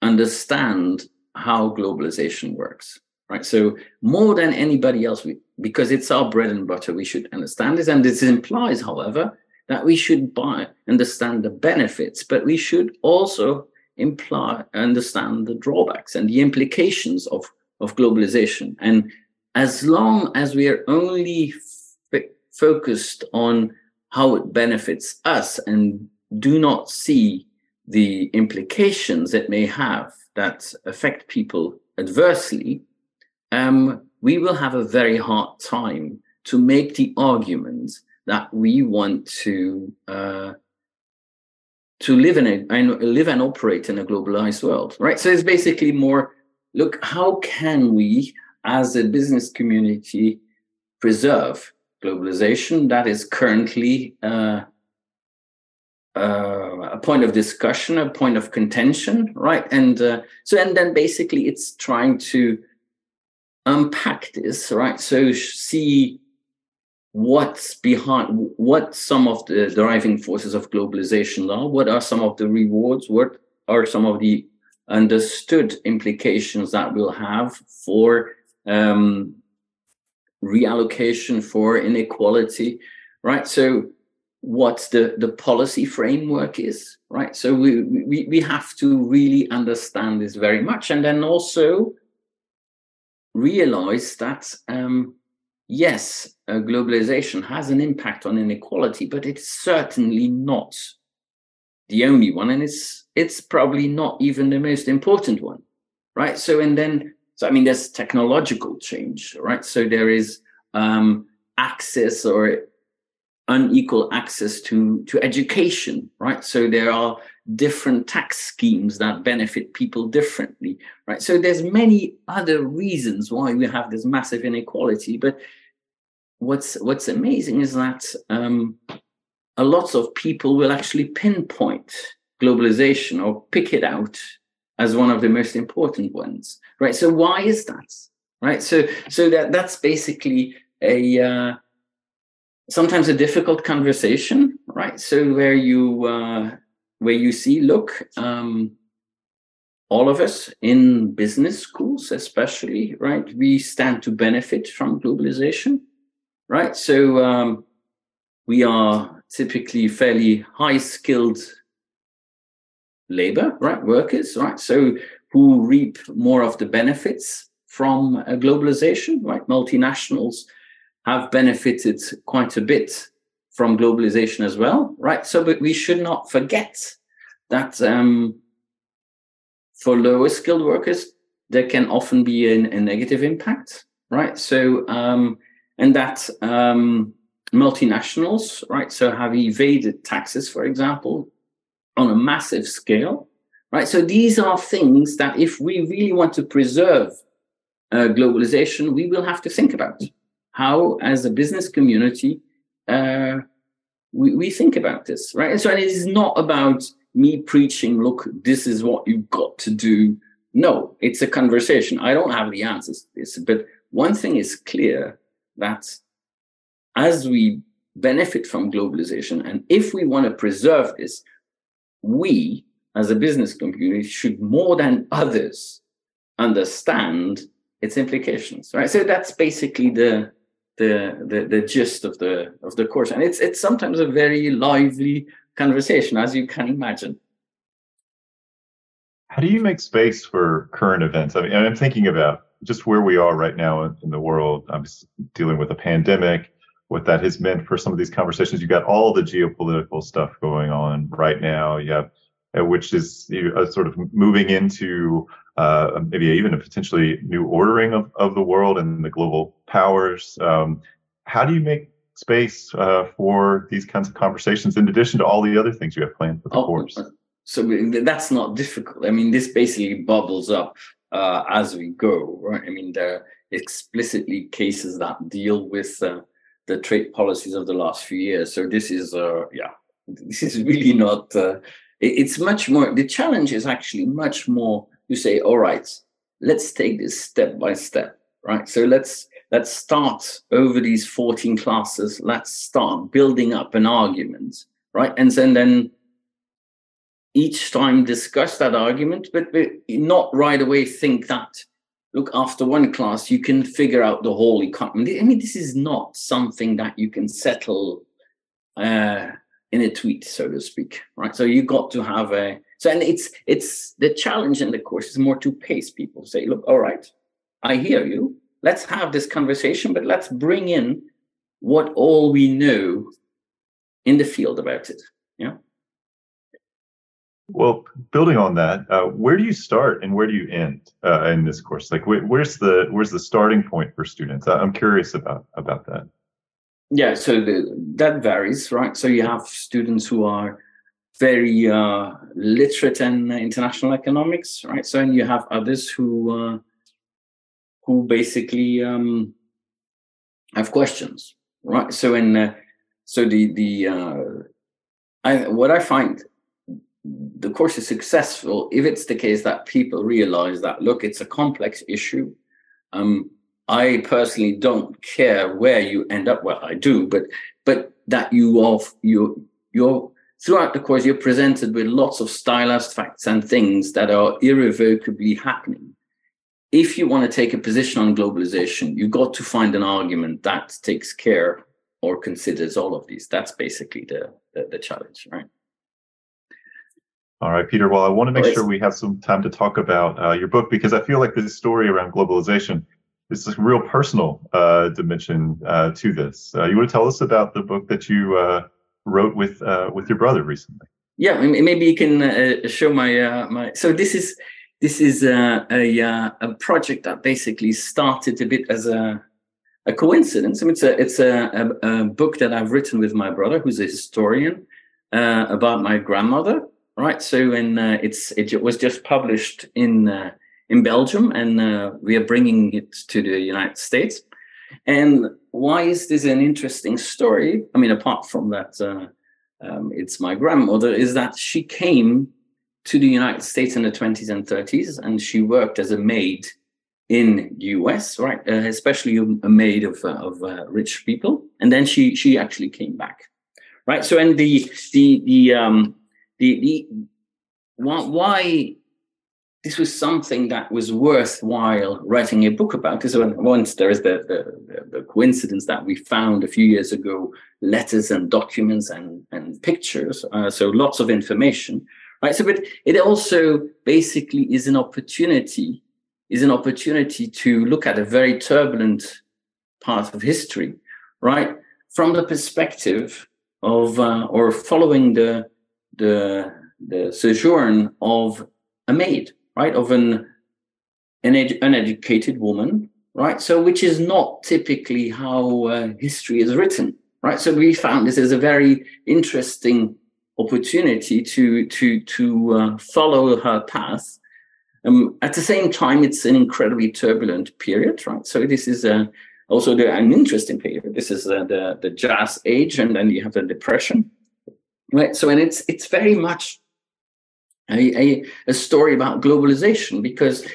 Speaker 2: understand how globalization works right? So more than anybody else we, because it's our bread and butter we should understand this. And this implies however that we should buy understand the benefits but we should also imply understand the drawbacks and the implications of of globalization. And as long as we are only f- focused on how it benefits us and do not see the implications it may have that affect people adversely, um, we will have a very hard time to make the argument that we want to uh, to live in a live and operate in a globalized world, right? So it's basically more look how can we, as a business community, preserve globalization that is currently uh, uh, a point of discussion, a point of contention, right? And uh, so, and then basically it's trying to unpack this, right? So see what's behind, what some of the driving forces of globalization are, what are some of the rewards, what are some of the understood implications that we'll have for um, reallocation, for inequality, right? So what the, the policy framework is, right? So we, we, we have to really understand this very much and then also realize that, um, yes, uh, globalization has an impact on inequality, but it's certainly not the only one. And it's, it's probably not even the most important one, right? So, and then, so I mean, there's technological change, right? So there is, um, access or unequal access to to education right? So there are different tax schemes that benefit people differently right? So there's many other reasons why we have this massive inequality but what's what's amazing is that um, a lot of people will actually pinpoint globalization or pick it out as one of the most important ones right? So why is that right? So so that that's basically a uh, sometimes a difficult conversation, right? So where you uh, where you see, look, um, all of us in business schools, especially, right? We stand to benefit from globalization, right? So um, we are typically fairly high skilled labor, right? Workers, right? So who reap more of the benefits from uh, globalization, right? Multinationals have benefited quite a bit from globalization as well, right? So, but we should not forget that um, for lower skilled workers, there can often be a, a negative impact, right? So, um, and that um, multinationals, right, so have evaded taxes, for example, on a massive scale, right? So these are things that if we really want to preserve uh, globalization, we will have to think about how, as a business community, uh, we, we think about this, right? And so it is not about me preaching, look, this is what you've got to do. No, it's a conversation. I don't have the answers to this, but one thing is clear that as we benefit from globalization, and if we want to preserve this, we as a business community should more than others understand its implications, right? So that's basically the the, the the gist of the of the course. And it's it's sometimes a very lively conversation as you can imagine.
Speaker 1: How do you make space for current events? I mean i'm thinking about just where we are right now in, the world. I'm dealing with a pandemic what that has meant for some of these conversations. You got all the geopolitical stuff going on right now. You have uh, which is uh, sort of moving into uh, maybe even a potentially new ordering of, of the world and the global powers. Um, how do you make space uh, for these kinds of conversations in addition to all the other things you have planned for the oh, course? Uh,
Speaker 2: so that's not difficult. I mean, this basically bubbles up uh, as we go, right? I mean, there are explicitly cases that deal with uh, the trade policies of the last few years. So this is, uh, yeah, this is really not. it's much more. The challenge is actually much more you say, all right, let's take this step by step, right? So let's let's start over these 14 classes. Let's start building up an argument, right? And then then each time discuss that argument, but, but not right away think that look after one class you can figure out the whole economy. I mean, this is not something that you can settle uh, in a tweet, so to speak, right? So you got to have a so and it's it's the challenge in the course is more to pace people. Say, look, all right, I hear you. Let's have this conversation, but let's bring in what all we know in the field about it. Yeah.
Speaker 1: Well, building on that, uh, where do you start and where do you end uh, in this course? Like, wh- where's the where's the starting point for students? I'm curious about about that.
Speaker 2: Yeah, so the, that varies, right? So you have students who are very uh, literate in international economics, right? So and you have others who uh, who basically um, have questions, right? So in uh, so the the uh, I what I find the course is successful if it's the case that people realize that look, it's a complex issue. Um, I personally don't care where you end up. Well, I do, but but that you of you you're throughout the course you're presented with lots of stylized facts and things that are irrevocably happening. If you want to take a position on globalization, you've got to find an argument that takes care or considers all of these. That's basically the the, the challenge, right?
Speaker 1: All right, Peter. Well, I want to make sure we have some time to talk about uh, your book because I feel like this story around globalization is a real personal uh, dimension uh, to this. Uh, you want to tell us about the book that you uh, wrote with uh, with your brother recently?
Speaker 2: Yeah, maybe you can uh, show my uh, my. So this is this is a a, a project that basically started a bit as a a coincidence. I mean, it's a it's a, a, a book that I've written with my brother, who's a historian, uh, about my grandmother. Right. So, and uh, it's it was just published in uh, in Belgium, and uh, we are bringing it to the United States. And why is this an interesting story? I mean, apart from that, uh, um, it's my grandmother. Is that she came to the United States in the 20s and 30s, and she worked as a maid in US, right? Uh, especially a maid of uh, of uh, rich people, and then she she actually came back, right? So and the the the um the the why this was something that was worthwhile writing a book about because once there is the, the, the coincidence that we found a few years ago letters and documents and and pictures, uh, so lots of information, right? So but it also basically is an opportunity is an opportunity to look at a very turbulent part of history, right? From the perspective of uh, or following the the the sojourn of a maid, right? Of an an ed- uneducated woman, right? So which is not typically how uh, history is written, right? So we found this as a very interesting opportunity to to to uh, follow her path um, at the same time, it's an incredibly turbulent period, right? So this is a also the, an interesting period. This is uh, the the jazz age, and then you have the depression, right? So and it's it's very much a, a, a story about globalization because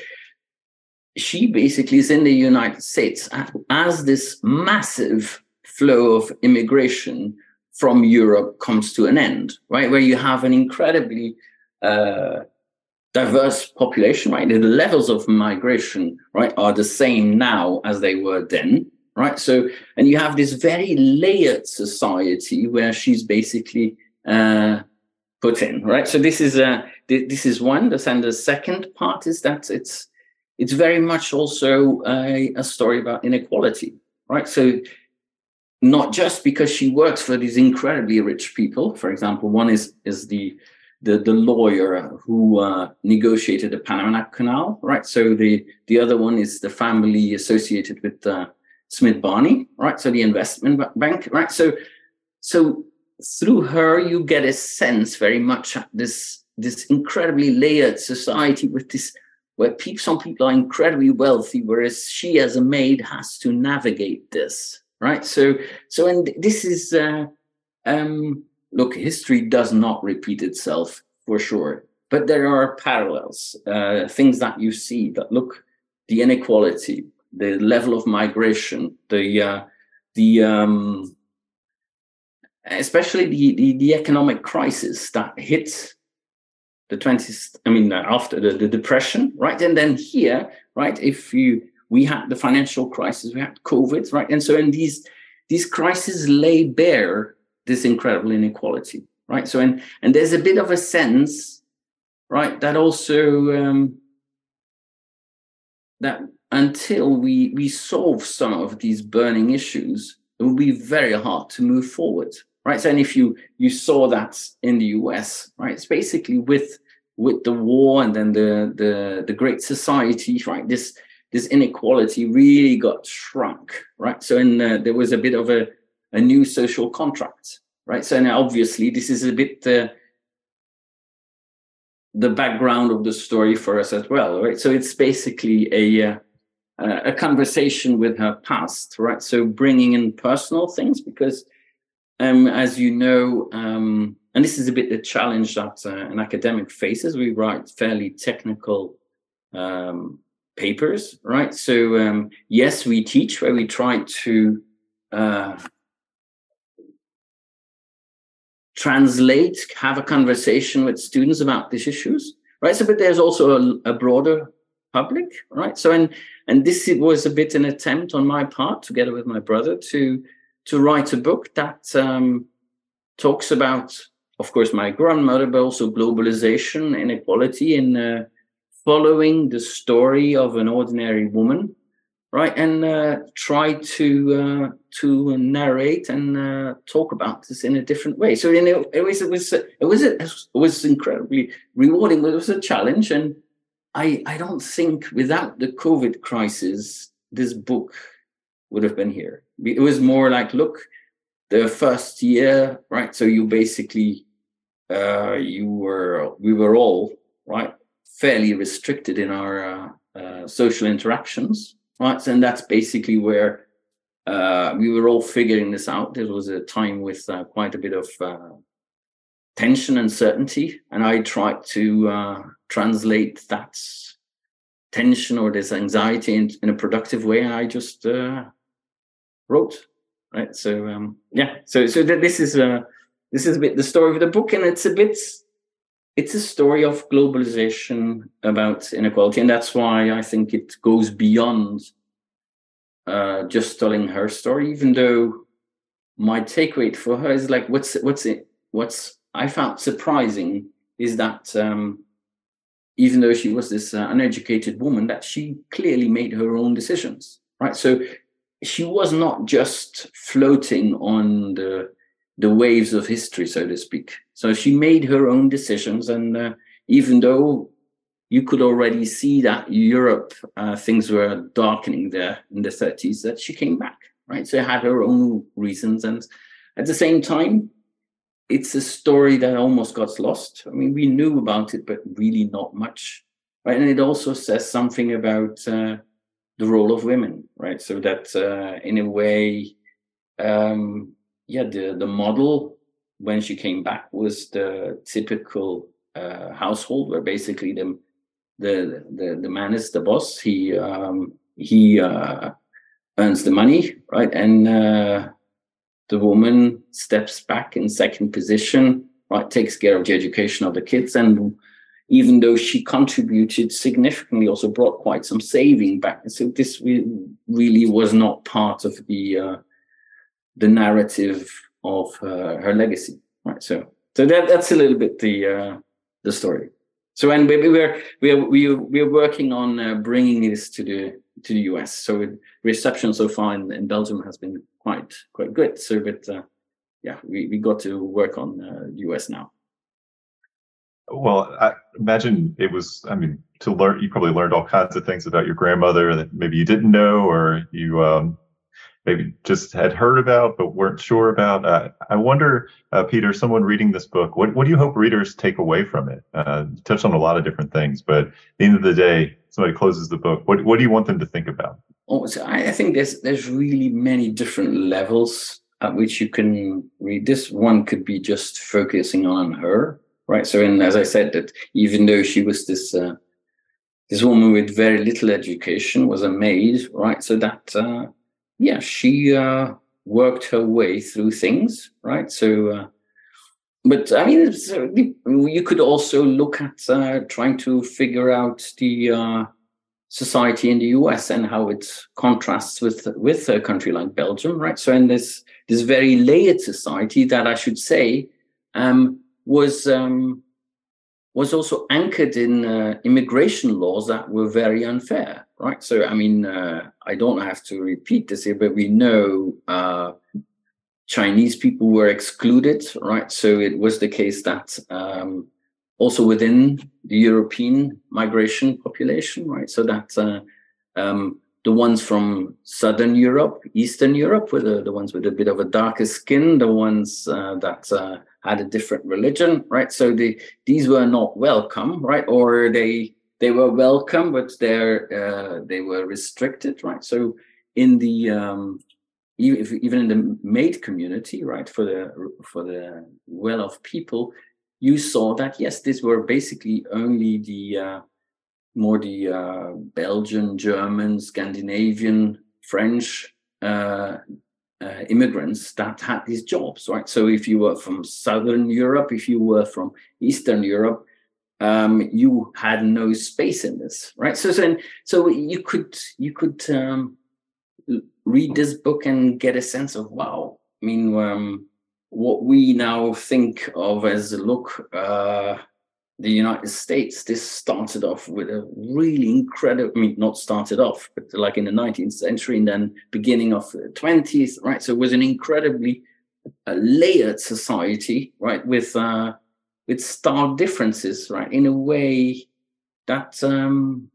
Speaker 2: she basically is in the United States as this massive flow of immigration from Europe comes to an end, right? Where you have an incredibly uh, diverse population, right? The levels of migration, right, are the same now as they were then, right? So, and you have this very layered society where she's basically uh, put in, right? So this is a uh, this is one. And the second part is that it's it's very much also a, a story about inequality, right? So not just because she works for these incredibly rich people. For example, one is is the the the lawyer who uh, negotiated the Panama Canal, right? So the the other one is the family associated with uh, Smith Barney, right? So the investment bank, right? So so through her, you get a sense very much this this incredibly layered society with this where people, some people are incredibly wealthy, whereas she as a maid has to navigate this, right? So so and this is. Uh, um, look, history does not repeat itself for sure, but there are parallels, uh, things that you see that look the inequality, the level of migration, the uh, the um, especially the, the, the economic crisis that hit the 20s i mean uh, after the, the depression right? And then here right if you we had the financial crisis we had covid right? And so in these these crises lay bare this incredible inequality, right? So, and and there's a bit of a sense, right, that also um, that until we we solve some of these burning issues, it will be very hard to move forward, right? So, and if you you saw that in the US, right, it's basically with with the war and then the the the Great Society, right? This this inequality really got shrunk, right? So, and uh, there was a bit of a a new social contract, right? So now obviously this is a bit the the background of the story for us as well, right? So it's basically a uh, a conversation with her past, right? So bringing in personal things because, um, as you know, um, and this is a bit the challenge that uh, an academic faces. We write fairly technical um, papers, right? So um, yes, we teach where we try to uh, translate, have a conversation with students about these issues, right? So, but there's also a, a broader public, right? So, and and this was a bit an attempt on my part, together with my brother, to to write a book that um, talks about, of course, my grandmother, but also globalization, inequality, in uh, following the story of an ordinary woman right? And uh, try to uh, to narrate and uh, talk about this in a different way. So you know it was it was it was it was incredibly rewarding but it was a challenge. And i i don't think without the covid crisis this book would have been here. It was more like, look, the first year, right? So you basically, uh, you were, we were all right, fairly restricted in our uh, uh, social interactions, right? And that's basically where uh, we were all figuring this out. There was a time with uh, quite a bit of uh, tension and certainty, and I tried to uh, translate that tension or this anxiety in, in a productive way. And I just uh, wrote, right? So um, yeah, so so th- this is uh, this is a bit the story of the book, and it's a bit it's a story of globalization about inequality, and that's why I think it goes beyond uh, just telling her story, even though my take rate for her is like what's what's it what's I found surprising is that um, even though she was this uh, uneducated woman, that she clearly made her own decisions, right? So she was not just floating on the the waves of history, so to speak. So she made her own decisions, and uh, even though you could already see that Europe uh, things were darkening there in the 30s, that she came back, right? So had her own reasons, and at the same time, it's a story that almost got lost. I mean, we knew about it, but really not much, right? And it also says something about uh, the role of women, right? So that uh, in a way, um, yeah, the the model when she came back was the typical uh, household where basically the the the the man is the boss. He um, he uh, earns the money, right, and uh, the woman steps back in second position, right, takes care of the education of the kids, and even though she contributed significantly, also brought quite some saving back. So this really was not part of the uh, the narrative of uh, her legacy, right? So so that that's a little bit the uh, the story. So and we, we're we're we we're working on uh, bringing this to the to the US. So reception so far in, in Belgium has been quite quite good. So but uh, yeah, we, we got to work on uh, US now.
Speaker 1: Well, I imagine it was. I mean, to learn, you probably learned all kinds of things about your grandmother that maybe you didn't know, or you um, maybe just had heard about but weren't sure about. Uh, I wonder, uh, Peter, someone reading this book, what, what do you hope readers take away from it? Uh, you touched on a lot of different things, but at the end of the day, somebody closes the book. What, what do you want them to think about?
Speaker 2: Oh, so I think there's there's really many different levels at which you can read this. One could be just focusing on her, right? So, and as I said, that even though she was this uh, this woman with very little education, was a maid, right? So that uh, yeah, she uh, worked her way through things, right? So, uh, but I mean, uh, you could also look at uh, trying to figure out the society in the US and how it contrasts with with a country like Belgium, right? So, in this this very layered society that I should say um, was um, was also anchored in uh, immigration laws that were very unfair, right? So, I mean, uh, I don't have to repeat this here, but we know uh, Chinese people were excluded, right? So it was the case that um, also within the European migration population, right? So that uh, um, the ones from Southern Europe, Eastern Europe, were the, the ones with a bit of a darker skin, the ones uh, that uh, had a different religion, right? So the these were not welcome, right? Or they they were welcome, but they're uh, they were restricted, right? So in the um, even in the maid community, right, for the for the well-off people, you saw that yes, these were basically only the uh, more the uh, Belgian, German, Scandinavian, French uh, uh, immigrants that had these jobs, right? So if you were from Southern Europe, if you were from Eastern Europe, um, you had no space in this, right? So so, so you could you could um, read this book and get a sense of wow. I mean, um, what we now think of as look uh, the United States, this started off with a really incredible, I mean, not started off, but like in the 19th century and then beginning of the 20th, right? So it was an incredibly uh, layered society, right? With, uh, with stark differences, right? In a way that, um,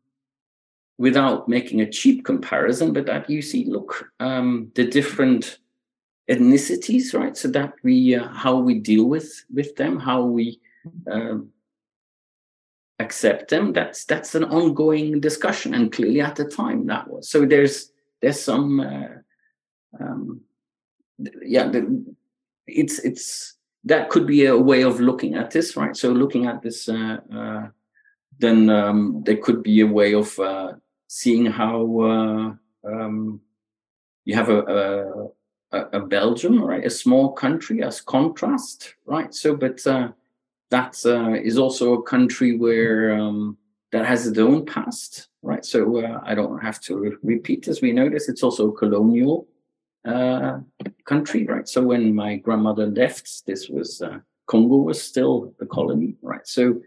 Speaker 2: without making a cheap comparison, but that you see, look, um, the different ethnicities, right? So that we uh, how we deal with with them, how we um, accept them. That's that's an ongoing discussion, and clearly at the time that was. So there's there's some, uh, um, yeah, the, it's it's that could be a way of looking at this, right? So looking at this, uh, uh, then um, there could be a way of uh, seeing how uh, um, you have a, a, a Belgium, right, a small country as contrast, right? So, but uh, that uh, is also a country where um, that has its own past, right? So I don't have to repeat as we know this. It's also a colonial uh, country, right? So when my grandmother left, this was uh, Congo was still the colony, right? So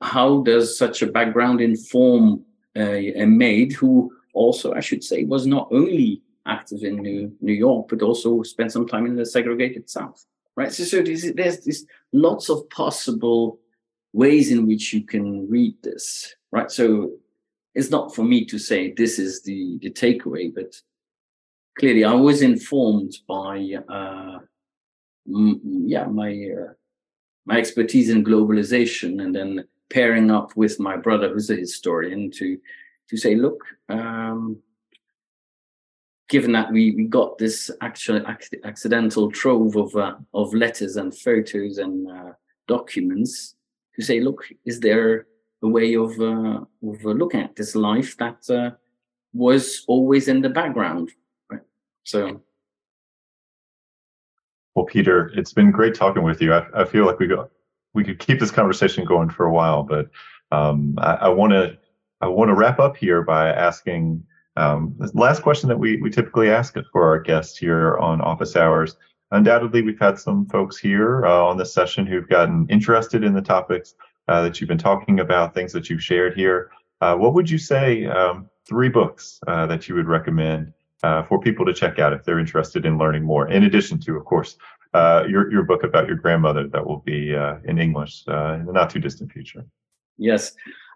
Speaker 2: how does such a background inform a, maid who also, I should say, was not only active in New, New York, but also spent some time in the segregated South, right? So, so there's, there's, there's lots of possible ways in which you can read this, right? So it's not for me to say this is the, the takeaway, but clearly I was informed by uh, m- yeah my uh, my expertise in globalization, and then pairing up with my brother, who's a historian, to to say, look, um, given that we, we got this actual ac- accidental trove of uh, of letters and photos and uh, documents, to say, look, is there a way of uh, of looking at this life that uh, was always in the background Right. so,
Speaker 1: well, Peter, it's been great talking with you. I, I feel like we go we could keep this conversation going for a while, but um, I want to I want to wrap up here by asking um, the last question that we we typically ask for our guests here on Office Hours. Undoubtedly, we've had some folks here uh, on this session who've gotten interested in the topics uh, that you've been talking about, things that you've shared here. Uh, what would you say? Um, three books uh, that you would recommend uh, for people to check out if they're interested in learning more. In addition to, of course, uh, your your book about your grandmother that will be in English in the not too distant future.
Speaker 2: Yes,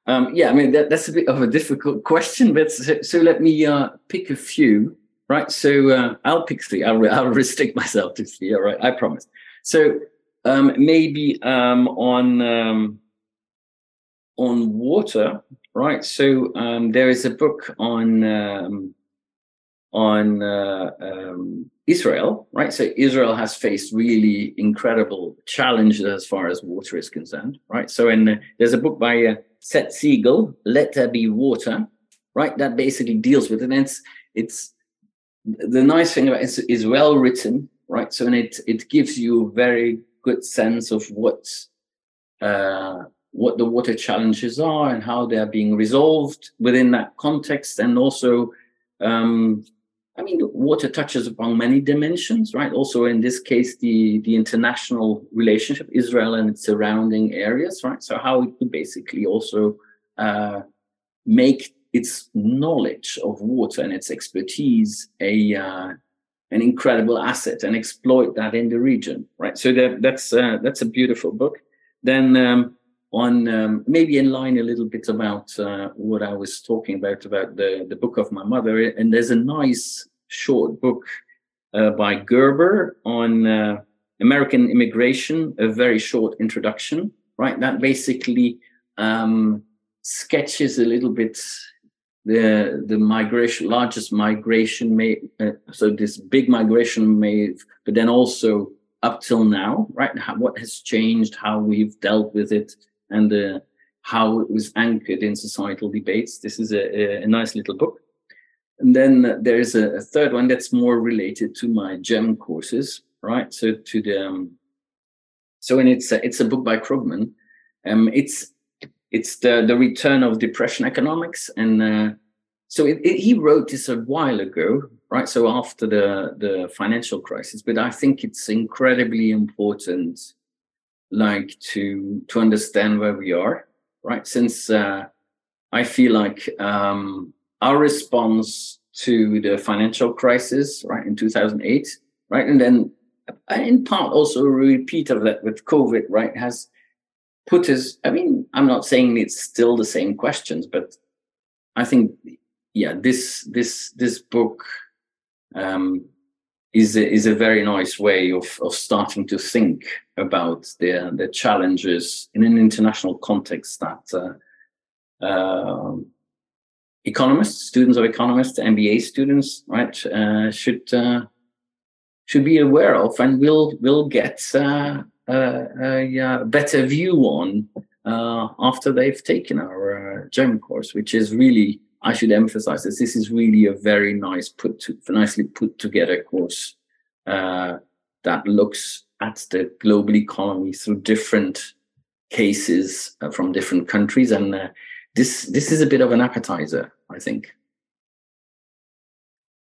Speaker 2: um, yeah. I mean that, that's a bit of a difficult question, but so, so let me uh, pick a few. Right. So uh, I'll pick three. I'll I'll restrict myself to three. All right. I promise. So um, maybe um, on um, on water. Right. So um, there is a book on um, on uh, um, Israel, right? So Israel has faced really incredible challenges as far as water is concerned, right? So in there's a book by uh, Seth Siegel, "Let There Be Water," right? That basically deals with it. And it's it's the nice thing about it is well written, right? So and it it gives you a very good sense of what uh, what the water challenges are and how they are being resolved within that context, and also um, I mean, water touches upon many dimensions, right? Also, in this case, the the international relationship, Israel and its surrounding areas, right? So, how it could basically also uh, make its knowledge of water and its expertise a uh, an incredible asset and exploit that in the region, right? So that that's uh, that's a beautiful book. Then um, on um, maybe in line a little bit about uh, what I was talking about about the the book of my mother, and there's a nice short book uh, by Gerber on uh, American immigration, a very short introduction, right? That basically um, sketches a little bit the the migration, largest migration, may, uh, so this big migration wave, but then also up till now, right? How, what has changed, how we've dealt with it, and uh, how it was anchored in societal debates. This is a, a nice little book. And then there's a, a, third one that's more related to my GEM courses, right? So to the um, so and it's a, it's a book by Krugman. Um, it's it's the the return of depression economics, and uh, so it, it, he wrote this a while ago, right? So after the the financial crisis, but I think it's incredibly important, like to to understand where we are, right? Since uh, I feel like um, our response to the financial crisis, right, in 2008, right, and then in part also a repeat of that with COVID, right, has put us. I mean, I'm not saying it's still the same questions, but I think, yeah, this this this book um, is a, is a very nice way of of starting to think about the the challenges in an international context that uh, uh, economists, students of economists, MBA students, right, uh, should uh, should be aware of, and will will get uh, a, a, better view on uh, after they've taken our GEM course, which is really I should emphasize this. This is really a very nice put to, nicely put together course uh, that looks at the global economy through different cases uh, from different countries, and uh, this this is a bit of an appetizer, I think.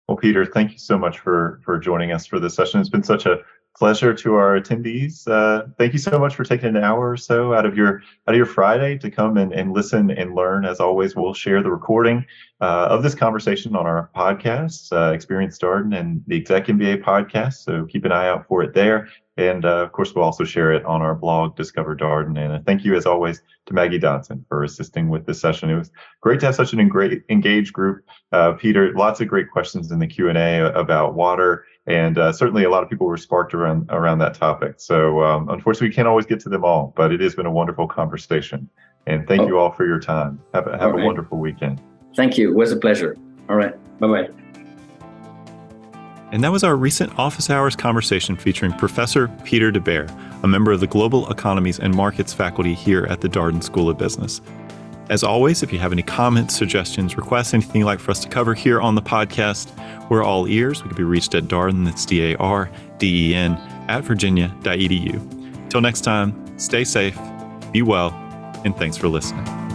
Speaker 1: Well, Peter, thank you so much for for joining us for this session. It's been such a pleasure to our attendees. Uh, thank you so much for taking an hour or so out of your out of your Friday to come and, and listen and learn. As always, we'll share the recording uh, of this conversation on our podcast, uh, Experience Darden and the Exec MBA podcast. So keep an eye out for it there. And uh, of course, we'll also share it on our blog, Discover Darden. And thank you, as always, to Maggie Dodson for assisting with this session. It was great to have such an great engaged group. Uh, Peter, lots of great questions in the Q and A about water and uh, certainly a lot of people were sparked around around that topic. So um, unfortunately, we can't always get to them all, but it has been a wonderful conversation. And thank oh. you all for your time. Have a, have a wonderful weekend.
Speaker 2: Thank you. It was a pleasure. All right. Bye bye.
Speaker 1: And that was our recent office hours conversation featuring Professor Peter Debaere, a member of the Global Economies and Markets faculty here at the Darden School of Business. As always, if you have any comments, suggestions, requests, anything you'd like for us to cover here on the podcast, we're all ears. We can be reached at Darden, that's D A R D E N, at virginia.edu. Until next time, stay safe, be well, and thanks for listening.